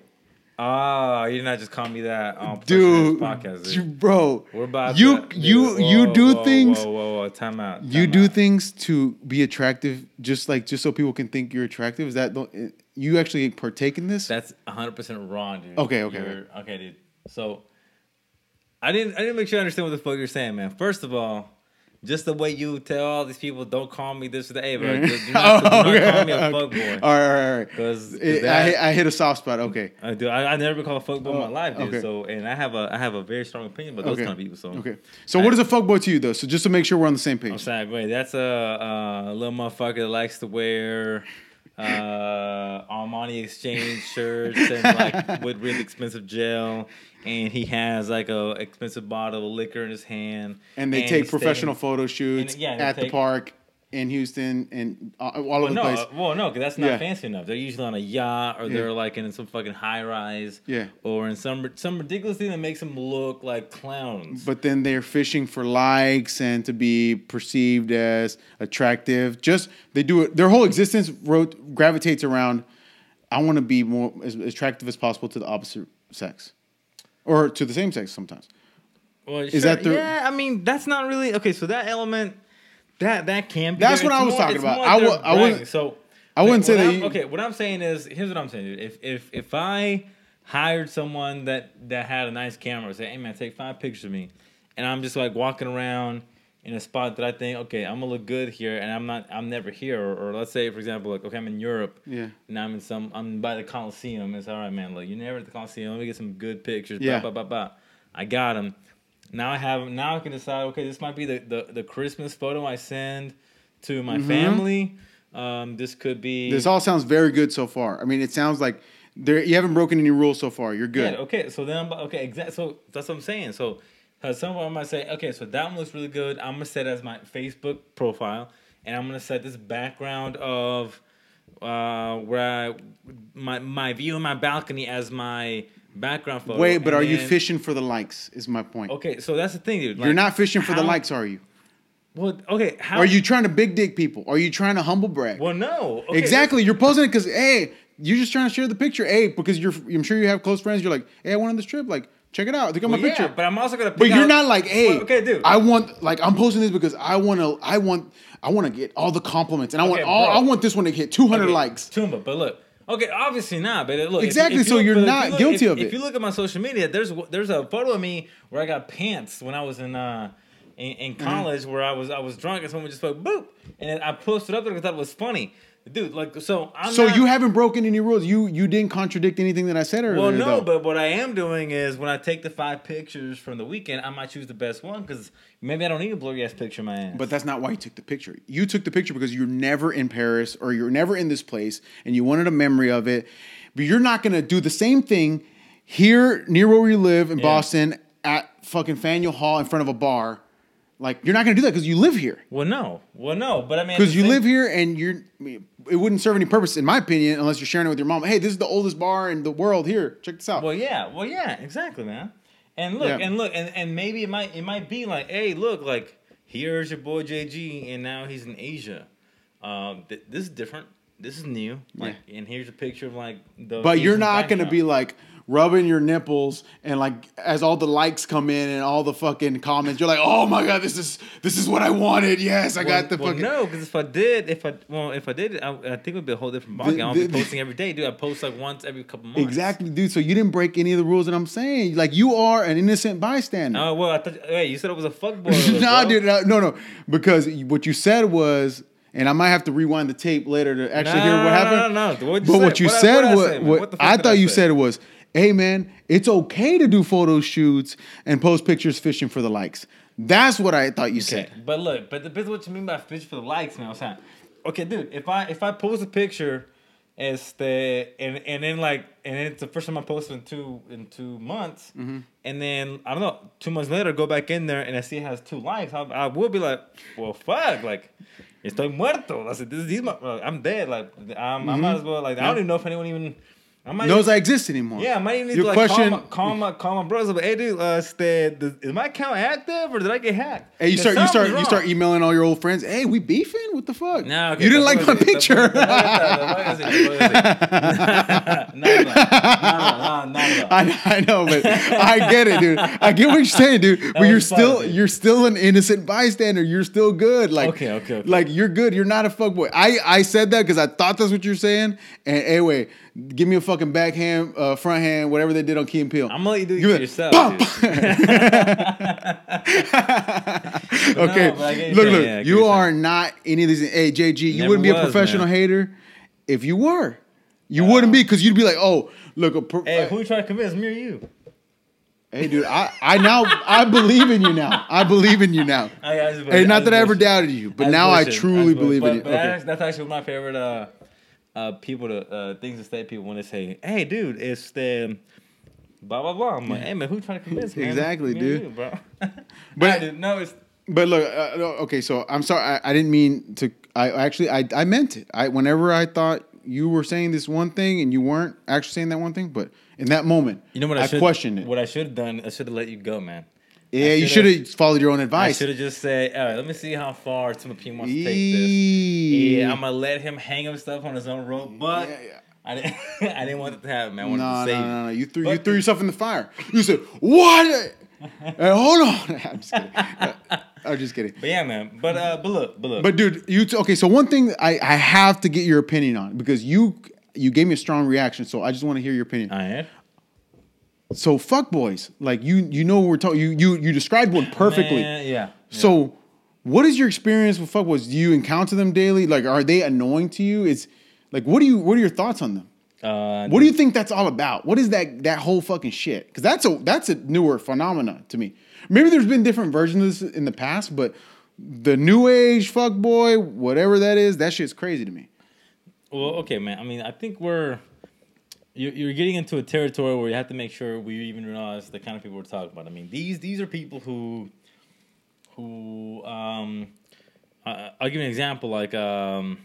Ah, you're not just calling me that on dude. podcast, dude. You- bro, We're about you to, dude. you you do whoa, things. Whoa, whoa, whoa! Time out. You time do out. things to be attractive, just like just so people can think you're attractive. Is that the- you actually partake in this? That's 100 percent wrong, dude. Okay, okay, You're- okay, dude. So, I didn't, I didn't make sure I understand what the fuck you're saying, man. First of all, just the way you tell all these people, don't call me this or that. Hey, bro, do, do not, do not oh, call me a fuck All boy. right, all right, all right. 'Cause- 'cause I, hit, I hit a soft spot. Okay. Uh, I do. I, I never been called a fuck boy in my Oh, life, dude. okay. So, and I have a, I have a very strong opinion about those Okay. kind of people. So, Okay. So what is a fuckboy to you though? So just to make sure we're on the same page. I'm sorry, wait. That's a, uh, a little motherfucker that likes to wear uh Armani exchange shirts and like with really expensive gel, and he has like a expensive bottle of liquor in his hand. And they he's take professional photo shoots And, yeah, at the park in Houston and uh, all Well, over the no, place. uh, well, no, because that's not Yeah. fancy enough. They're usually on a yacht or they're like in some fucking high rise, Yeah. or in some some ridiculous thing that makes them look like clowns. But then they're fishing for likes and to be perceived as attractive. Just they do it. Their whole existence wrote, gravitates around. I want to be more as attractive as possible to the opposite sex, or to the same sex sometimes. Well, Is that the- yeah? I mean, that's not really okay. So that element, that that can be. That's what I was more- talking about. I wa- I wouldn't- So I wouldn't say that you- okay, what I'm saying is, here's what I'm saying, dude. If if if I hired someone that that had a nice camera, say, hey man, take five pictures of me, and I'm just like walking around in a spot that I think, okay, I'm gonna look good here, and I'm not, I'm never here, or, or let's say, for example, like, okay, I'm in Europe, Yeah. and I'm in some, I'm by the Coliseum. It's all right, man. Look, you're never at the Coliseum. Let me get some good pictures. Yeah. Blah, blah, blah, blah. I got them. Now I have. Now I can decide. Okay, this might be the the, the Christmas photo I send to my family. Um, this could be. Mm-hmm. This all sounds very good so far. I mean, it sounds like there you haven't broken any rules so far. You're good. Yeah, okay, so then I'm okay, exactly. So that's what I'm saying. So uh, someone might say, okay, so that one looks really good. I'm gonna set it as my Facebook profile, and I'm gonna set this background of uh, where I, my my view in my balcony as my background photo. Wait, but are you fishing for the likes? Is my point. Okay, so that's the thing, dude. You're not fishing for the likes, are you? Well, okay, how Are you trying to big dick people? Are you trying to humble brag? Well, no. Okay, exactly. You're posting it because hey, you're just trying to share the picture. Hey, because you're I'm sure you have close friends. You're like, hey, I went on this trip. Like, check it out. Look at my Well, yeah, picture. but I'm also gonna. But you're out- not like, hey, Well, okay, dude. I want like I'm posting this because I want to. I want. I want to get all the compliments, and I want all. bro. I want this one to hit 200 Okay, likes. Tumba, but look. Okay, obviously not, but it look. Exactly, if so you- you're but not you look- guilty if- of it. If you look at my social media, there's there's a photo of me where I got pants when I was in uh in, in Mm-hmm. college where I was I was drunk and someone just went boop and I posted up there because I thought it was funny, dude. Like so, I'm So not- you haven't broken any rules. You you didn't contradict anything that I said earlier. Well, no, though. but what I am doing is when I take the five pictures from the weekend, I might choose the best one because maybe I don't need a blurry ass picture of my ass. But that's not why you took the picture. You took the picture because you're never in Paris or you're never in this place and you wanted a memory of it. But you're not going to do the same thing here near where we live in Yeah. Boston at fucking Faneuil Hall in front of a bar. Like you're not going to do that because you live here. well, no, well, no, but I mean Because you live here and you're it wouldn't serve any purpose in my opinion unless you're sharing it with your mom. Hey, this is the oldest bar in the world. Here, check this out. Well, yeah, well, yeah, exactly, man. And look, Yeah. and look, and, and maybe it might it might be like, hey, look, like here's your boy JG, and now he's in Asia. Um, th- this is different. This is new. Like, and here's a picture of like the. But you're not going to be like rubbing your nipples and like as all the likes come in and all the fucking comments, you're like, oh my god, this is this is what I wanted. Yes, I Well, got the well, fucking. no, because if I did, if I well, if I did, I, I think it would be a whole different ballgame. I'll be posting every day, dude. I post like once every couple months. Exactly, dude. So you didn't break any of the rules that I'm saying. Like you are an innocent bystander. Oh well, I thought. Hey, you said it was a fuck boy. nah, dude, no, no, no. Because what you said was, and I might have to rewind the tape later to actually hear what happened. No, no, no. What'd But what you What I- said I was, say, what, What I thought I you said was, hey man, it's okay to do photo shoots and post pictures fishing for the likes. That's what I thought you Okay, said. but look, but the depends what you mean by fish for the likes, man. I'm saying, okay, dude, if I if I post a picture, este, and and then like, and then it's the first time I posted in two in two months, Mm-hmm. and then I don't know, two months later, go back in there and I see it has two likes, I, I will be like, well, fuck, like. Estoy muerto. I said, this, these, my- uh, I'm dead. Like, I'm, I might as well. Like, I don't even know if anyone even. I might Knows I exist anymore. Yeah, I might even need Your to like question- call, my, call my call my brothers. But hey, dude, uh, este, does, is my account active or did I get hacked? Hey, you start you start something's you start emailing all your old friends. Hey, we beefing? What the fuck? No, okay, you didn't like my así, picture. tampoco- tampoco así, tampoco así. No, no, no, no, no, no. I, I know, but I get it, dude. I get what you're saying, dude. But you're was fun, still you're still an innocent bystander. You're still good. Like Okay, okay, okay. Like you're good. You're not a fuckboy. I I said that because I thought that's what you're saying. And anyway, give me a fucking backhand, uh, front hand, whatever they did on Key and Peele. I'm gonna let you do it yourself. Okay, No, but I get you look, look. yeah, you you saying. are not any of these. Hey, JG, you Never wouldn't be a professional man. hater if you were. You wouldn't be because you'd be like, oh, look, a pro- Hey, who you trying to convince? Me or you? Hey, dude, I, I now I believe in you now. I believe in you now. I, I Hey, not that I ever doubted you, but now I truly believe in you. But Okay. that's, that's actually my favorite uh, uh, people to uh, things to say. People when they say, "Hey, dude, it's the blah blah blah." I'm like, "Hey, man, who trying to convince?" me? Exactly, dude. you, bro. But- but dude, no, it's But look, uh, no, okay, so I'm sorry. I, I didn't mean to. I actually I, I meant it. I whenever I thought you were saying this one thing and you weren't actually saying that one thing, but in that moment, you know what I, I should, questioned it. What I should have done, I should have let you go, man. Yeah, you should shoulda- followed your own I advice. should have just said, "All right, let me see how far Timothy wants to take this." Yeah, I'm gonna let him hang himself on his own rope, but Yeah, yeah. I didn't. I didn't want it to happen, man. I No, wanted no, to save no, no. You threw But- you threw yourself in the fire. You said what? Hey, hold on. I'm just kidding. Uh, I'm just kidding. But yeah, man. But uh, but look, but look. But dude, you t- okay? So one thing I I have to get your opinion on because you you gave me a strong reaction, so I just want to hear your opinion. I am. So fuck boys, like you you know what we're talking. You you you described one perfectly. Man, yeah. So what is your experience with fuck boys? Do you encounter them daily? Like are they annoying to you? It's like what do you what are your thoughts on them? Uh, What do you think that's all about? What is that that whole fucking shit? Because that's a that's a newer phenomena to me. Maybe there's been different versions of this in the past, but the new age fuck boy, whatever that is, that shit's crazy to me. Well, okay, man. I mean, I think we're you're, you're getting into a territory where you have to make sure we even realize the kind of people we're talking about. I mean, these these are people who who um, I, I'll give you an example. Like um,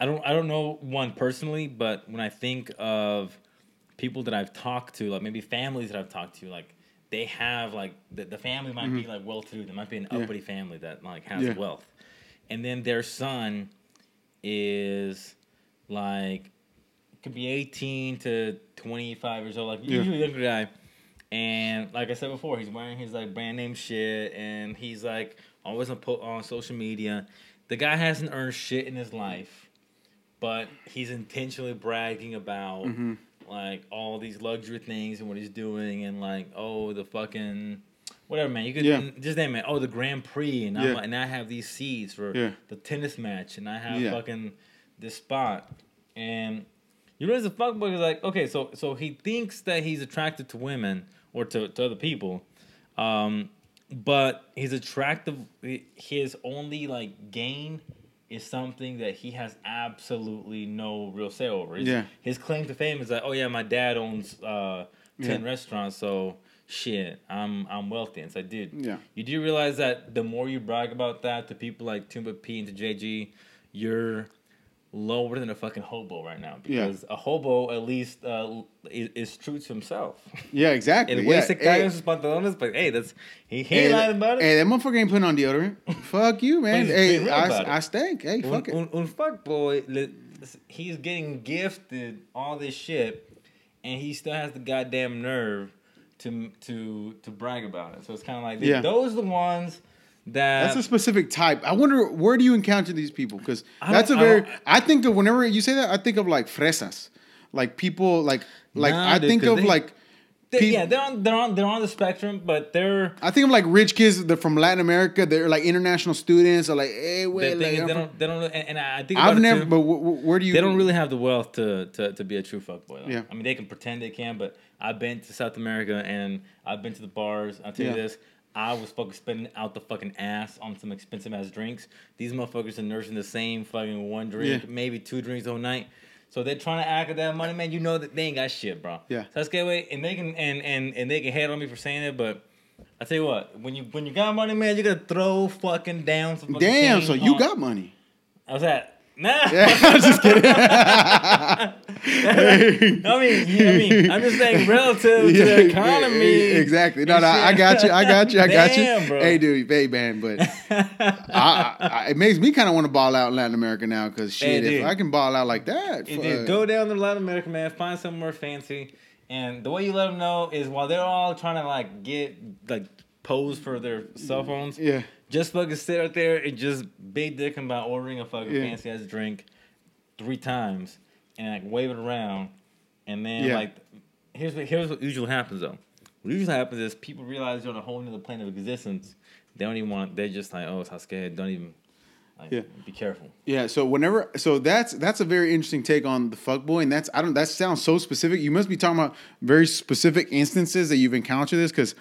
I don't I don't know one personally, but when I think of people that I've talked to, like maybe families that I've talked to, like they have like the, the family might be like well to do. There might be an Yeah. uppity family that like has Yeah. wealth, and then their son is like could be 18 to 25 years old, like Yeah. usually younger guy. And like I said before, he's wearing his like brand name shit, and he's like always on po- on social media. The guy hasn't earned shit in his life, but he's intentionally bragging about Mm-hmm. like all these luxury things and what he's doing, and like oh the fucking whatever man. You could Yeah. just name it. Oh the Grand Prix, and I'm like, and I have these seats for Yeah. the tennis match, and I have Yeah. fucking this spot, and you realize the fuckboy is like, okay, so so he thinks that he's attracted to women or to, to other people, um, but he's attractive. His only like gain is something that he has absolutely no real say over. His, Yeah. his claim to fame is like, oh yeah, my dad owns uh, ten Yeah. restaurants, so shit, I'm I'm wealthy. And it's like, dude, Yeah. you do realize that the more you brag about that to people like Tumba P and to JG, you're lower than a fucking hobo right now Yeah. because a hobo at least uh, is, is true to himself. Yeah, exactly. El yeah. güey se en eh, sus pantalones, but hey, that's he, he eh, hey, ain't lying about it. hey, that motherfucker ain't putting on deodorant. Fuck you, man. But he's being Hey, I. I stink. Hey, Un, fuck it. un, un fuckboy, le- he's getting gifted all this shit, and he still has the goddamn nerve to to to brag about it. So it's kind of like Yeah. those are the ones that That's a specific type. I wonder where do you encounter these people? Because that's a don't- I very. I, think of whenever you say that, I think of like fresas, like people like like Nah, I dude, think of they- like They're- yeah, they're on they're on they're on the spectrum, but they're I think of like rich kids that are from Latin America. They're like international students. Are like, eh, hey, the wait, like, they don't they don't and, and I think I've never. too, But wh- wh- where do you? they don't really have the wealth to to, to be a true fuckboy. Though. Yeah. I mean they can pretend they can, but I've been to South America and I've been to the bars. I'll tell Yeah. you this. I was fucking spending out the fucking ass on some expensive ass drinks. These motherfuckers are nursing the same fucking one drink, Yeah. maybe two drinks all night. So they're trying to act with that money, man. You know that they ain't got shit, bro. Yeah. So that's Gateway, and they can and and and they can hate on me for saying it, but I tell you what, when you when you got money, man, you gotta throw fucking down some. Fucking Damn. So you on- got money. How's that? Nah. I'm just kidding. I mean, I mean, I'm just saying relative to the economy. Exactly. No, no, I got you. I got you. I got Damn, you. bro. Hey, dude, hey, man, but I, I, I, it makes me kind of want to ball out in Latin America now because shit, Hey, if. I can ball out like that, Hey, dude, go down to Latin America, man. Find somewhere fancy, and the way you let them know is while they're all trying to like get like pose for their cell mm. phones. yeah, Just fucking sit out there and just big dick about ordering a fucking Yeah. fancy ass drink three times and like wave it around, and then Yeah. like here's what here's what usually happens though. What usually happens is people realize you're on a whole other plane of existence. They don't even want. They're just like, oh, scared. Don't even. Like, Yeah. Be careful. yeah. So whenever, so that's that's a very interesting take on the fuck boy, and that's I don't that sounds so specific. You must be talking about very specific instances that you've encountered this because.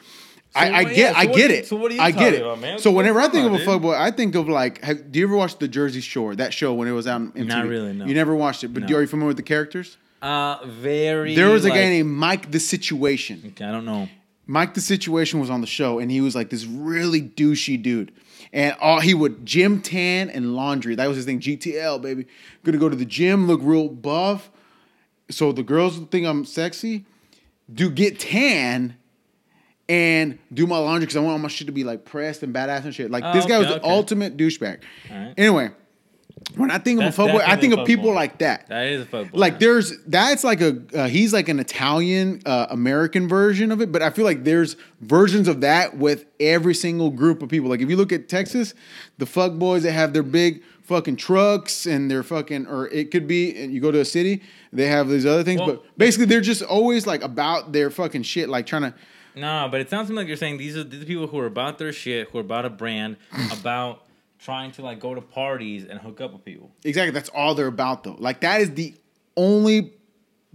I, I get, so I get you- it. so what are you I get it. about, man? So whenever I think of a fuckboy, I think of like, have, do you ever watch the Jersey Shore? That show when it was out on MTV. Not really, no. You never watched it, but No. are you familiar with the characters? Uh, very. There was a like- guy named Mike the Situation. Okay, I don't know. Mike the Situation was on the show, and he was like this really douchey dude. And all he would gym tan and laundry. That was his thing. GTL, baby. Gonna go to the gym, look real buff. So the girls think I'm sexy. Do get tan and do my laundry because I want all my shit to be like pressed and badass and shit. Like Oh, this guy was the okay. ultimate douchebag. Alright. Anyway, when I think of a fuckboy, I think of people fuckboy. like that That is a fuckboy. like there's that's like a uh, he's like an Italian uh, American version of it, but I feel like there's versions of that with every single group of people. Like if you look at Texas, the fuckboys that have their big fucking trucks and their fucking or it could be and you go to a city, they have these other things, Well- but basically they're just always like about their fucking shit, like trying to No, but it sounds to me like you're saying these are these are people who are about their shit, who are about a brand, about trying to like go to parties and hook up with people. Exactly. That's all they're about, though. Like that is the only.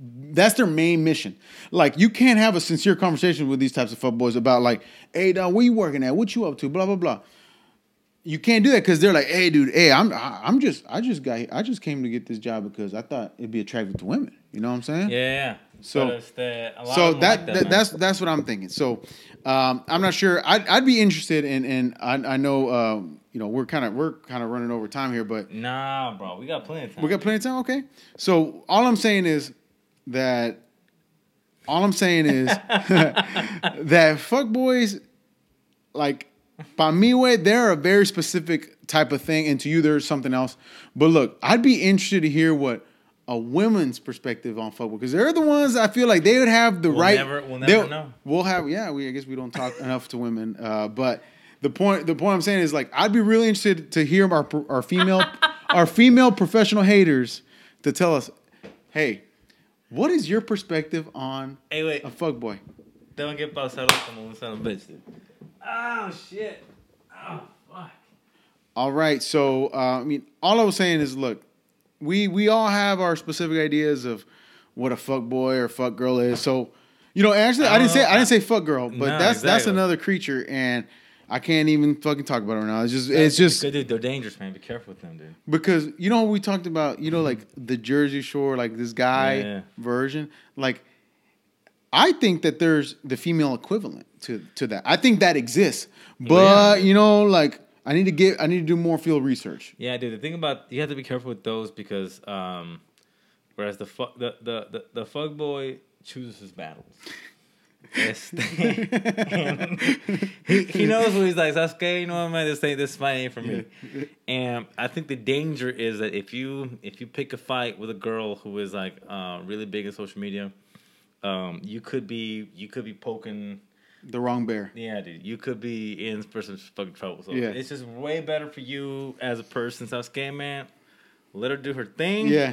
That's their main mission. Like you can't have a sincere conversation with these types of fuckboys about like, hey, dog, where you working at? What you up to? Blah blah blah. You can't do that because they're like, hey, dude, hey, I'm I'm just I just got I just came to get this job because I thought it'd be attractive to women. You know what I'm saying? Yeah. So- the, a lot so that, like that, man. that's that's what I'm thinking. So um, I'm not sure. I'd, I'd be interested in, and I, I know um, you know we're kind of we're kind of running over time here, but nah, bro. We got plenty of time. we got plenty of time. Okay. So all I'm saying is that all I'm saying is that fuck boys, like by me way, they're a very specific type of thing, and to you there's something else. But look, I'd be interested to hear what a women's perspective on football because they're the ones I feel like they would have the We'll right. never- we'll never know. We'll have yeah. We I guess we don't talk enough to women, uh, but the point the point I'm saying is like I'd be really interested to hear our our female our female professional haters to tell us, hey, what is your perspective on Hey, wait. a? Don't get pasado como un son bitch. Oh shit. Oh fuck. All right, so uh, I mean, all I was saying is, look, we we all have our specific ideas of what a fuck boy or fuck girl is. So, you know, actually, I, I didn't don't say. I didn't say fuck girl, but No, that's that's another creature, and I can't even fucking talk about it right now. It's just it's just Good dude. They're dangerous, man. Be careful with them, dude. because you know we talked about you know like the Jersey Shore like this guy Yeah. version like I think that there's the female equivalent to to that I think that exists oh, but yeah. you know like I need to get I need to do more field research Yeah, dude. The thing about you have to be careful with those because, um, whereas the fuck the the the, the fuck boy chooses his battles. Yes, he, he knows what he's like. Okay. You know what, I man? This ain't this fight ain't for me. And I think the danger is that if you if you pick a fight with a girl who is like uh, really big in social media, um, you could be you could be poking. The wrong bear Yeah, dude, you could be in for some fucking trouble. So Yeah. it's just way better for you as a person. Sasuke, man, let her do her thing. yeah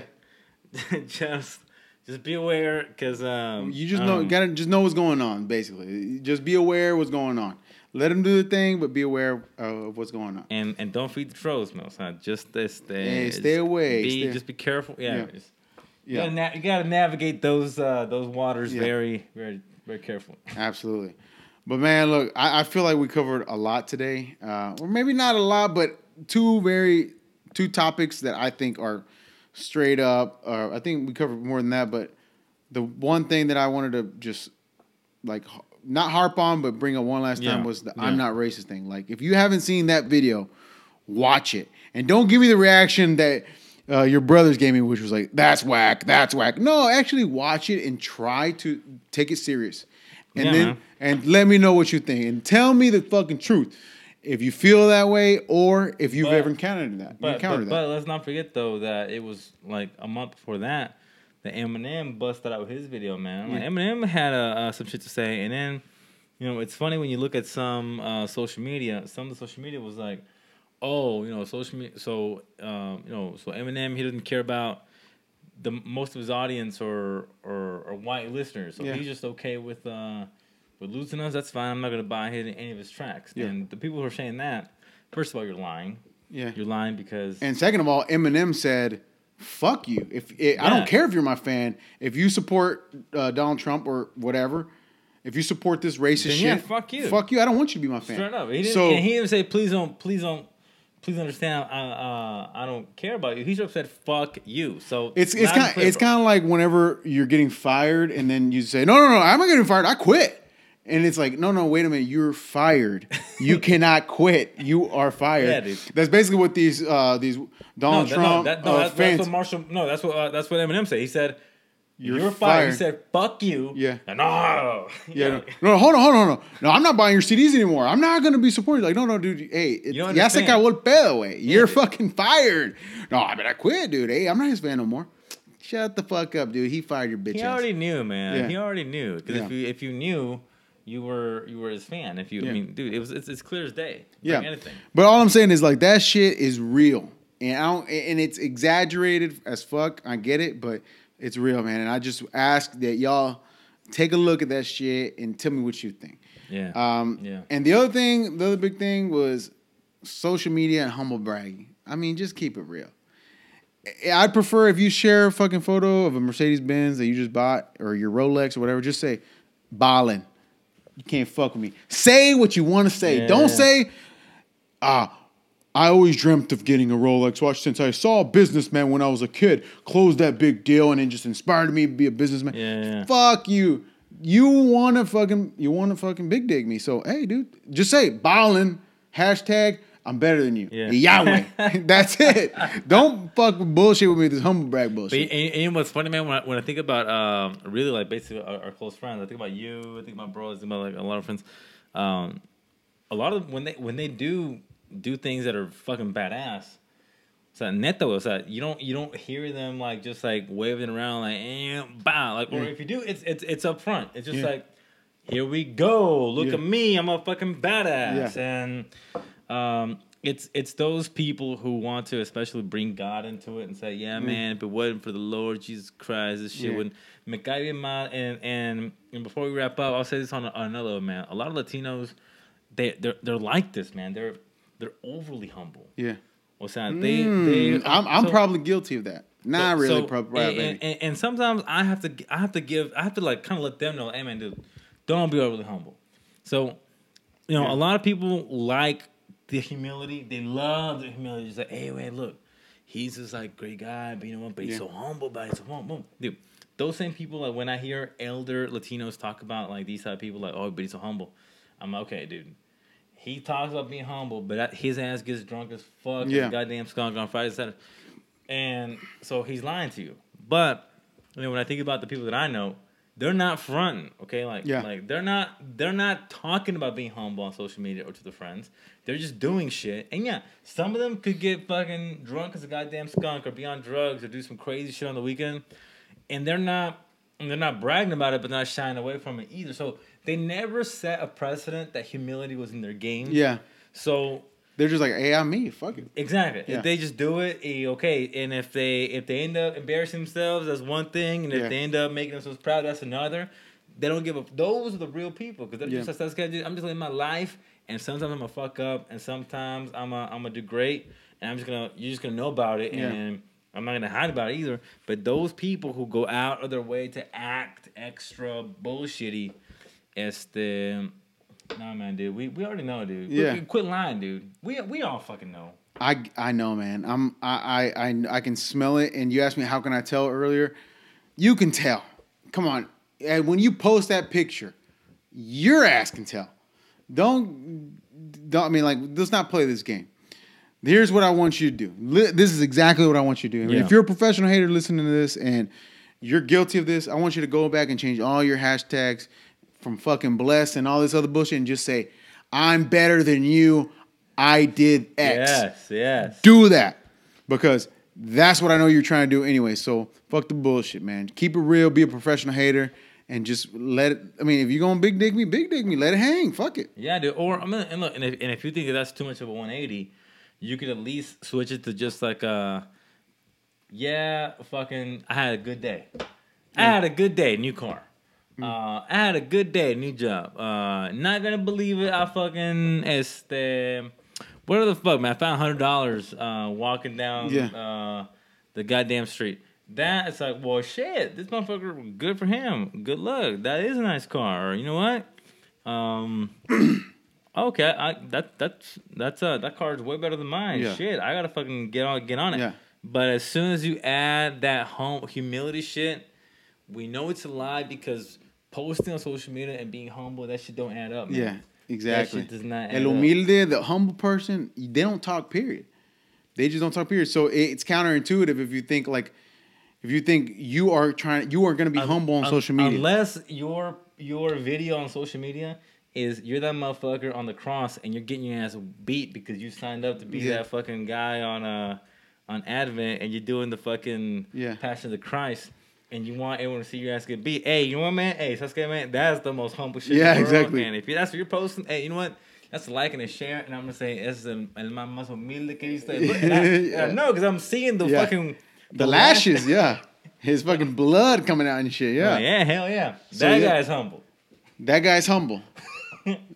just just be aware because um, You just know, um, gotta just know what's going on. Basically, just be aware what's going on. Let them do the thing, but be aware of what's going on. and and don't feed the trolls, no. Son. Just uh, stay, stay away, Be, stay- Just be careful. Yeah. Yeah. Just, you, gotta na- you gotta navigate those uh, those waters Yeah. very very very carefully. absolutely. But man, look, I, I feel like we covered a lot today, uh, or maybe not a lot, but two very two topics that I think are straight up. Uh, I think we covered more than that, but the one thing that I wanted to just like not harp on, but bring up one last time Yeah. was the Yeah. I'm not racist thing. Like, if you haven't seen that video, watch it and don't give me the reaction that uh, your brothers gave me, which was like, "That's whack, that's whack." No, actually, watch it and try to take it serious, and Yeah, then man. and let me know what you think and tell me the fucking truth. If you feel that way, or if you've But- ever encountered that, But, encountered but, that. but let's not forget though that it was like a month before that that Eminem busted out with his video, man. Like, Yeah. Eminem had uh, uh, some shit to say, and then you know it's funny when you look at some uh, social media. Some of the social media was like, oh, you know, social media. So um, you know, so Eminem he doesn't care about the most of his audience or or, or white listeners, so Yeah. he's just okay with. Uh, with losing us, that's fine. I'm not gonna buy his, any of his tracks. Yeah. And the people who are saying that, first of all, you're lying. yeah, You're lying because And second of all, Eminem said, "Fuck you. If I Yeah. don't care if you're my fan, if you support uh, Donald Trump or whatever, if you support this racist Then shit, yeah, fuck you. Fuck you. I don't want you to be my fan. straight up, he didn't, so and he didn't say please don't, please don't, please understand. I, uh, I don't care about you. He just said fuck you. So it's it's kind it's kind of like whenever you're getting fired and then you say, "No, no, no, I'm not getting fired. I quit." And it's like, no, no, wait a minute. You're fired. You cannot quit. You are fired. Yeah, dude. That's basically what these uh, these no, Donald that- Trump no, that, no, uh, that's fans. what Marshall. No, that's what uh, that's what Eminem said. He said. You're You're, fired. He fired. said, "Fuck you." Yeah. And, oh. no. Yeah, no, no, hold on, hold on, hold on. No, I'm not buying your CDs anymore. I'm not gonna be supporting. Like, no, no, dude. Hey, it, don't ya se acabó el pedo, güey. You're dude. fucking fired. No, I mean, I quit, dude. Hey, I'm not his fan no more. Shut the fuck up, dude. He fired your bitch He ass. already knew, man. Yeah. He already knew because Yeah. if you if you knew, you were you were his fan. If you, Yeah. I mean, dude, it was it's, it's clear as day. It's Yeah. like anything. But all I'm saying is like that shit is real, and I don't, and it's exaggerated as fuck. I get it, but it's real, man. And I just ask that y'all take a look at that shit and tell me what you think. Yeah. Um, Yeah. And the other thing, the other big thing was social media and humble bragging. I mean, just keep it real. I'd prefer if you share a fucking photo of a Mercedes Benz that you just bought or your Rolex or whatever, just say, ballin'. You can't fuck with me. Say what you want to say. Yeah. Don't say, ah, I always dreamt of getting a Rolex watch since I saw a businessman when I was a kid close that big deal and it just inspired me to be a businessman. Yeah, yeah. Fuck you. You want to fucking you want to fucking big dig me. So hey, dude, just say ballin hashtag. I'm better than you. Yeah. Yahweh. That's it. Don't fuck with bullshit with me. This humble brag But bullshit. and, and what's funny, man? When I, when I think about um, really like basically our, our close friends, I think about you. I think about bros. I think about like a lot of friends. Um, a lot of when they when they do do things that are fucking badass. So neto, so you don't you don't hear them like just like waving around like eh, bow like or Yeah. if you do it's it's it's up front. It's just Yeah. like here we go. Look Yeah. at me. I'm a fucking badass. And um, it's it's those people who want to especially bring God into it and say, yeah, man, if it wasn't for the Lord Jesus Christ, this shit Yeah. wouldn't. Me cae mal. And, and and before we wrap up, I'll say this on, on another man. A lot of Latinos, they they're they're like this, man. They're they're overly humble. yeah. O sea, they, Mm, they I'm, I'm so- probably guilty of that. Not so- really, so- probably. and, and, and, and sometimes I have to, I have to give, I have to like kind of let them know, hey man, dude, don't be overly humble. So, you know, Yeah. a lot of people like the humility. They love the humility. It's like, hey man, look, he's this like great guy, but you know what? But he's Yeah. so humble, but he's so humble, dude. Those same people, like when I hear elder Latinos talk about like these type of people, like, oh, but he's so humble. I'm like, okay, dude. He talks about being humble, but his ass gets drunk as fuck. Yeah. Goddamn skunk on Friday, Saturday. And so he's lying to you. But you know, when I think about the people that I know, they're not fronting, okay? Like, Yeah. like they're not they're not talking about being humble on social media or to their friends. They're just doing shit. And yeah, some of them could get fucking drunk as a goddamn skunk or be on drugs or do some crazy shit on the weekend. And they're not and they're not bragging about it, but not shying away from it either. So they never set a precedent that humility was in their game. yeah. So They're just like, hey, I'm me. Fuck it. Exactly. Yeah. If they just do it, eh, okay. And if they if they end up embarrassing themselves, that's one thing. And if Yeah. they end up making themselves proud, that's another. They don't give up. Those are the real people because they're Yeah. just that's. I'm just living my life, and sometimes I'm gonna fuck up, and sometimes I'm a, I'm gonna do great, and I'm just gonna you're just gonna know about it, Yeah. and I'm not gonna hide about it either. But those people who go out of their way to act extra bullshitty, este. Nah, man, dude. We, we already know, dude. Yeah. we- quit lying, dude. We we all fucking know. I I know, man. I'm I I I, I can smell it. And you asked me how can I tell earlier. You can tell. Come on. And when you post that picture, your ass can tell. Don't don't. I mean, like, let's not play this game. Here's what I want you to do. Li- This is exactly what I want you to do. Yeah. If you're a professional hater listening to this and you're guilty of this, I want you to go back and change all your hashtags from fucking blessed and all this other bullshit and just say, I'm better than you. I did X Yes, yes. do that because that's what I know you're trying to do anyway. So fuck the bullshit, man. Keep it real. Be a professional hater and just let it. I mean, if you're gonna big dig me, big dig me. Let it hang. Fuck it. Yeah, dude. Or I'm gonna and look, and if, and if you think that that's too much of a 180, you could at least switch it to just like uh yeah, fucking I had a good day. I had a good day, new car. Uh, I had a good day, new job. Uh, not gonna believe it. I fucking este, what the fuck, man? I found hundred dollars uh walking down Yeah. uh the goddamn street. That it's like, well, shit, this motherfucker, good for him. Good luck. That is a nice car. Or you know what? Um, okay, I that that's that's uh that car is way better than mine. Yeah. Shit, I gotta fucking get on get on it. Yeah. But as soon as you add that home humility shit, we know it's a lie because posting on social media and being humble that shit don't add up. Man. Yeah, exactly. That shit does not add El up. the humble person, they don't talk. Period. They just don't talk. Period. So it's counterintuitive if you think like, if you think you are trying, you are going to be Un- humble on un- social media. Unless your your video on social media is you're that motherfucker on the cross and you're getting your ass beat because you signed up to be Yeah. that fucking guy on uh on Advent and you're doing the fucking Yeah. Passion of the Christ. And you want everyone to see your ass get beat. Hey, you know what, man? Hey, Sasuke, man, that's the most humble shit. Yeah, in the world, exactly. And if you, that's what you're posting, hey, you know what? That's a like and a share, and I'm gonna say es el, el más humilde que he used to. Look, and I, know because I'm seeing the Yeah. fucking the lashes, yeah, his fucking blood coming out and shit. Yeah, Yeah, yeah, hell yeah. So, that yeah. guy's humble. that guy's humble.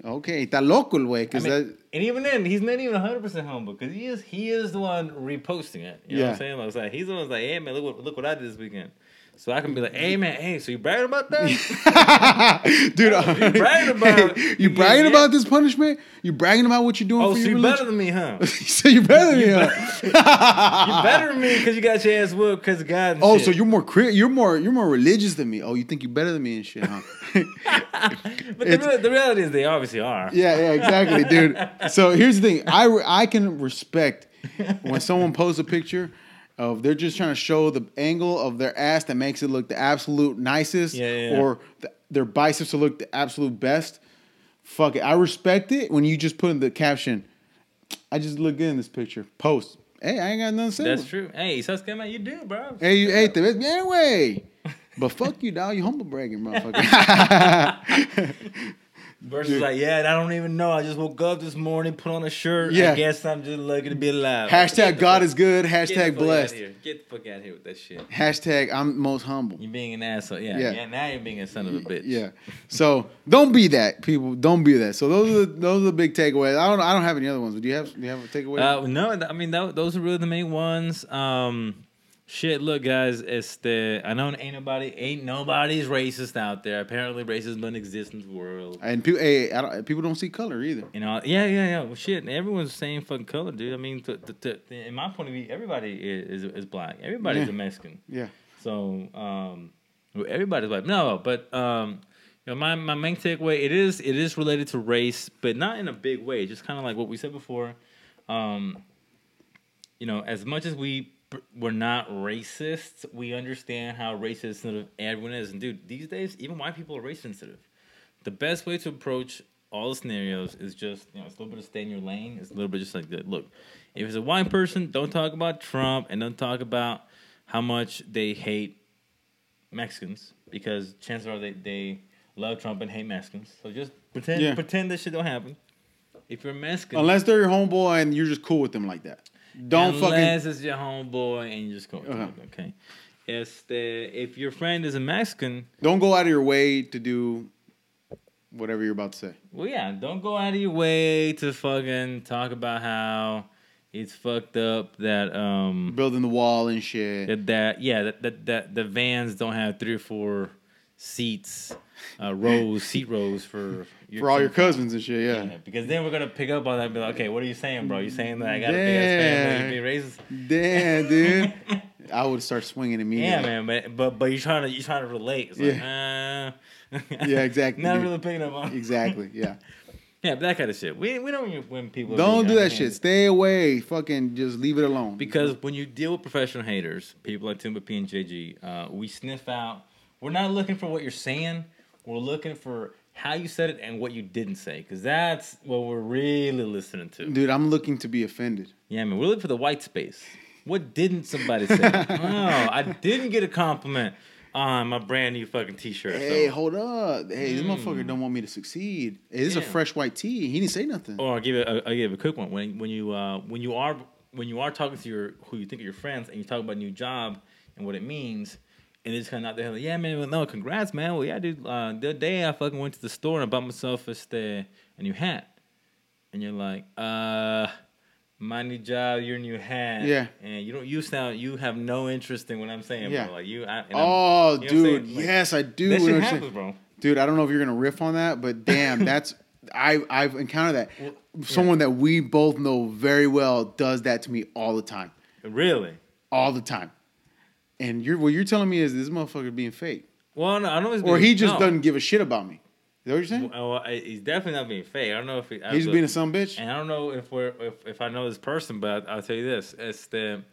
Okay, está loco el güey, I mean, that. and even then, he's not even 100 percent humble because he is he is the one reposting it. You know what Yeah. I'm saying? Like he's the one that's like, hey man, look what look what I did this weekend. So I can be like, hey man, hey, so you bragging about that? Dude, You uh, bragging about- Hey, you bragging Yeah. about this punishment? You bragging about what you're doing oh, for so your you better than me, huh? so you better than me, huh? you better than me because you got your ass whooped because God. Oh, shit. so you're more you're more you're more religious than me. Oh, you think you're better than me and shit, huh? But the, real- the reality is they obviously are. yeah, yeah, exactly, dude. So here's the thing. I I can respect when someone posts a picture of they're just trying to show the angle of their ass that makes it look the absolute nicest, Yeah, yeah, yeah. or the, their biceps to look the absolute best. Fuck it. I respect it when you just put in the caption. I just look good in this picture. Post. Hey, I ain't got nothing to say. That's true. Hey, Sasuke, man, you do, bro. Hey, you, hey, te ves bien, güey. But fuck you, dog. You humble bragging, motherfucker. Versus like, yeah, I don't even know. I just woke up this morning, put on a shirt. Yeah. I guess I'm just lucky to be alive. Hashtag God fuck- is good. Hashtag blessed. Get the fuck out of here with that shit. Hashtag I'm most humble. You being an asshole. Yeah, Yeah. yeah. Now you're being a son of a bitch. Yeah. So don't be that, people. Don't be that. So those are the, those are the big takeaways. I don't I don't have any other ones. But do you have do you have a takeaway? Uh, no, I mean that, those are really the main ones. Um, shit, look, guys, it's the I know ain't nobody ain't nobody's racist out there. Apparently, racism doesn't exist in the world. and people, hey, I don't, people don't see color either. You know, yeah, yeah, yeah. Well, shit, everyone's the same fucking color, dude. I mean, to, to, to, in my point of view, everybody is is, is black. Everybody's Yeah. a Mexican. Yeah. So um, everybody's white. No, but um, you know, my my main takeaway it is it is related to race, but not in a big way. Just kind of like what we said before. Um, you know, as much as we we're not racist, we understand how racist sensitive everyone is. And dude, these days, even white people are race sensitive. The best way to approach all the scenarios is just you know, it's a little bit of stay in your lane. It's a little bit just like that. Look, if it's a white person, don't talk about Trump and don't talk about how much they hate Mexicans because chances are they, they love Trump and hate Mexicans. So just pretend Yeah. pretend this shit don't happen. if you're Mexican, Unless they're your homeboy and you're just cool with them like that. Don't unless fucking. it's your homeboy and you just go, Uh-huh. okay. Este, if your friend is a Mexican, Don't go out of your way to do whatever you're about to say. well, yeah, don't go out of your way to fucking talk about how it's fucked up that um Building the wall and shit. that, that yeah that, that that the vans don't have three or four seats, uh, rows, seat rows for For all your cousins and shit, yeah. Yeah, because then we're gonna pick up on that and be like, okay, what are you saying, bro? You saying that I got a big ass family, be racist? Damn, dude. I would start swinging immediately. Yeah, man, but but but you're trying to you're trying to relate. It's like, uh, Yeah, exactly, Not dude. really picking up on Exactly, yeah. Yeah, but that kind of shit. We we don't when- when people Don't do that shit. Stay away. Fucking just leave it alone. Because when you deal with professional haters, people like Timba P and JG, uh, we sniff out. We're not looking for what you're saying. We're looking for how you said it and what you didn't say, because that's what we're really listening to. dude, I'm looking to be offended. Yeah, man, we're looking for the white space. What didn't somebody say? oh, I didn't get a compliment on my brand new fucking t-shirt. Hey, so. hold up. Hey, this motherfucker don't want me to succeed. Hey, this is a fresh white tee. He didn't say nothing. Or I'll give it. I'll give it a quick one. When when you uh, when you are when you are talking to your who you think are your friends and you talk about a new job and what it means, and it's kind of out there like, yeah, man, well, no, congrats, man. Well, yeah, dude. Uh, the other day I fucking went to the store and I bought myself a, a new hat, and you're like, uh. My new job, your new hat. Yeah. And you don't you sound you have no interest in what I'm saying, Yeah. bro. Like you I, Oh, you know dude. Like, yes, I do. That shit happens, bro. Dude, I don't know if you're gonna riff on that, but damn, that's I I've encountered that. Someone that we both know very well does that to me all the time, Really? all the time. And you're what you're telling me is this motherfucker being fake, Well, no, I don't know it's or he just no. doesn't give a shit about me. Is that what you're saying? Well, I- he's definitely not being fake. I don't know if he, He's being a a bitch. And I don't know if we're if, if I know this person, but I'll tell you this: it's the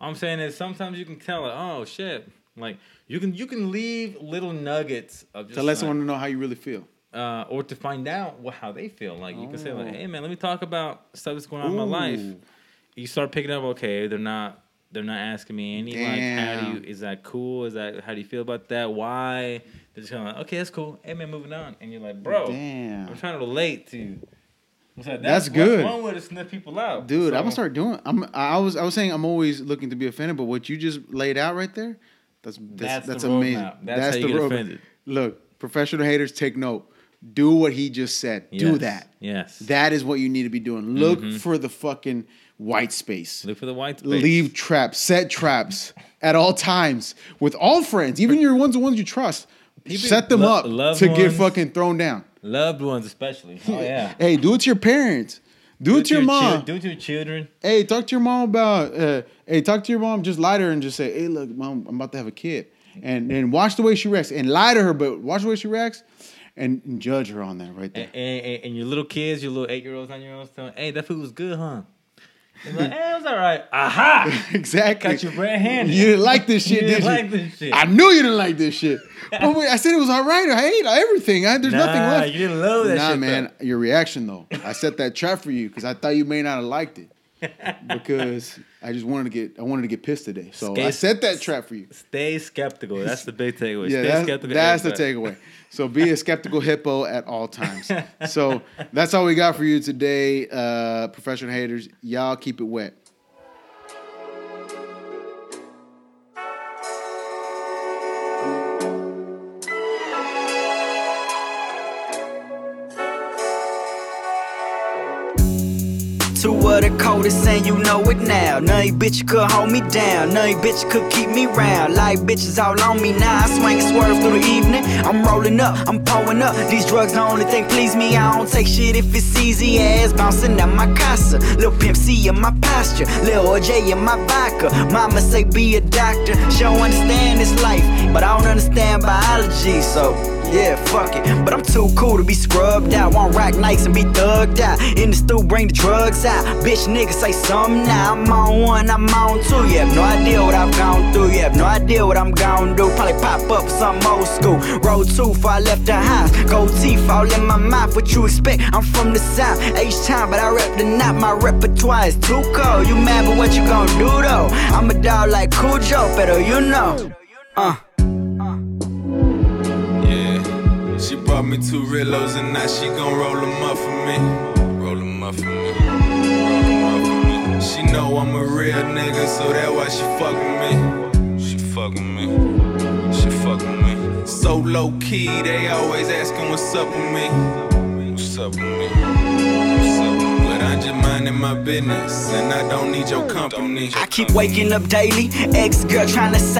I'm saying is sometimes you can tell it. oh shit, like you can you can leave little nuggets of just To let like, someone know how you really feel. uh, or to find out what, how they feel. Like you can say like, Oh. hey man, let me talk about stuff that's going on in my life. You start picking up, okay, they're not they're not asking me any like how do you is that cool? Is that how do you feel about that? Why? They're just kind of like, okay, that's cool. Hey man, moving on. And you're like, bro, Damn. I'm trying to relate to. What's that? That's good. one way to sniff people out, Dude, So- I'm gonna start doing. I'm. I was. I was saying I'm always looking to be offended, but what you just laid out right there, that's that's That's that's, the amazing. roadmap. That's how you get roadmap. offended. Look, professional haters, take note. Do what he just said. Do that. Yes. That is what you need to be doing. Look mm-hmm. for the fucking white space. Look for the white space. Leave traps. Set traps at all times with all friends, even your ones the ones you trust. People- set them lo- up to get fucking thrown down. loved ones, especially. Oh yeah. Hey, do it to your parents. Do, it to your mom. do it to your children. Hey, talk to your mom about. Uh, hey, talk to your mom. Just lie to her and just say, "Hey, look, mom, I'm about to have a kid," and then watch the way she reacts and lie to her, but watch the way she reacts, and, and judge her on that right there. And, and, and your little kids, your little eight year olds, nine year olds, telling, hey, that food was good, huh? They're like, hey, it was all right. Aha! exactly. Got your bread handed. You didn't like this You shit, didn't did you? like this shit. I knew you didn't like this shit. but wait, I said it was all right. I ate everything. I, there's nothing Nah, left. you didn't love that nah, shit, man. Your reaction though, I set that trap for you because I thought you may not have liked it because I just wanted to get I wanted to get pissed today. So I set that trap for you. Stay skeptical. That's the big takeaway. Yeah, Stay that's, skeptical. that's the takeaway. So be a skeptical hippo at all times. So that's all we got for you today, uh, professional haters. Y'all keep it wet. The coldest and you know it now. None of you bitches could hold me down. None of you bitches could keep me round. Like bitches all on me now. I swing and swerve through the evening. I'm rolling up, I'm pulling up. These drugs the only thing please me. I don't take shit if it's easy. Ass bouncing at my casa. Lil Pimp C in my posture. Lil OJ in my vodka. Mama say be a doctor. She don't understand this life, but I don't understand biology. So yeah, fuck it. But I'm too cool to be scrubbed out. Want rock nights and be thugged out. In the stew, bring the drugs out. Bitch, nigga, say something now. I'm on one, I'm on two. You have no idea what I've gone through. You have no idea what I'm gonna do. Probably pop up some old school. Road two, before I left the house. Gold teeth all in my mouth. What you expect? I'm from the south. H time, but I rep the knot. My repertoire is too cold. You mad, but what you gonna do though? I'm a dog like Cujo, better you know. Uh. She brought me two Rillos and now she gon' roll them up for me. Roll them up for me. She know I'm a real nigga, so that's why she fuck with me. She fuck with me. She fuck with me. So low key, they always asking what's up with me. What's up with me? What's up with me? I'm just minding my business, and I don't need your company. I keep waking up daily, ex girl trying to say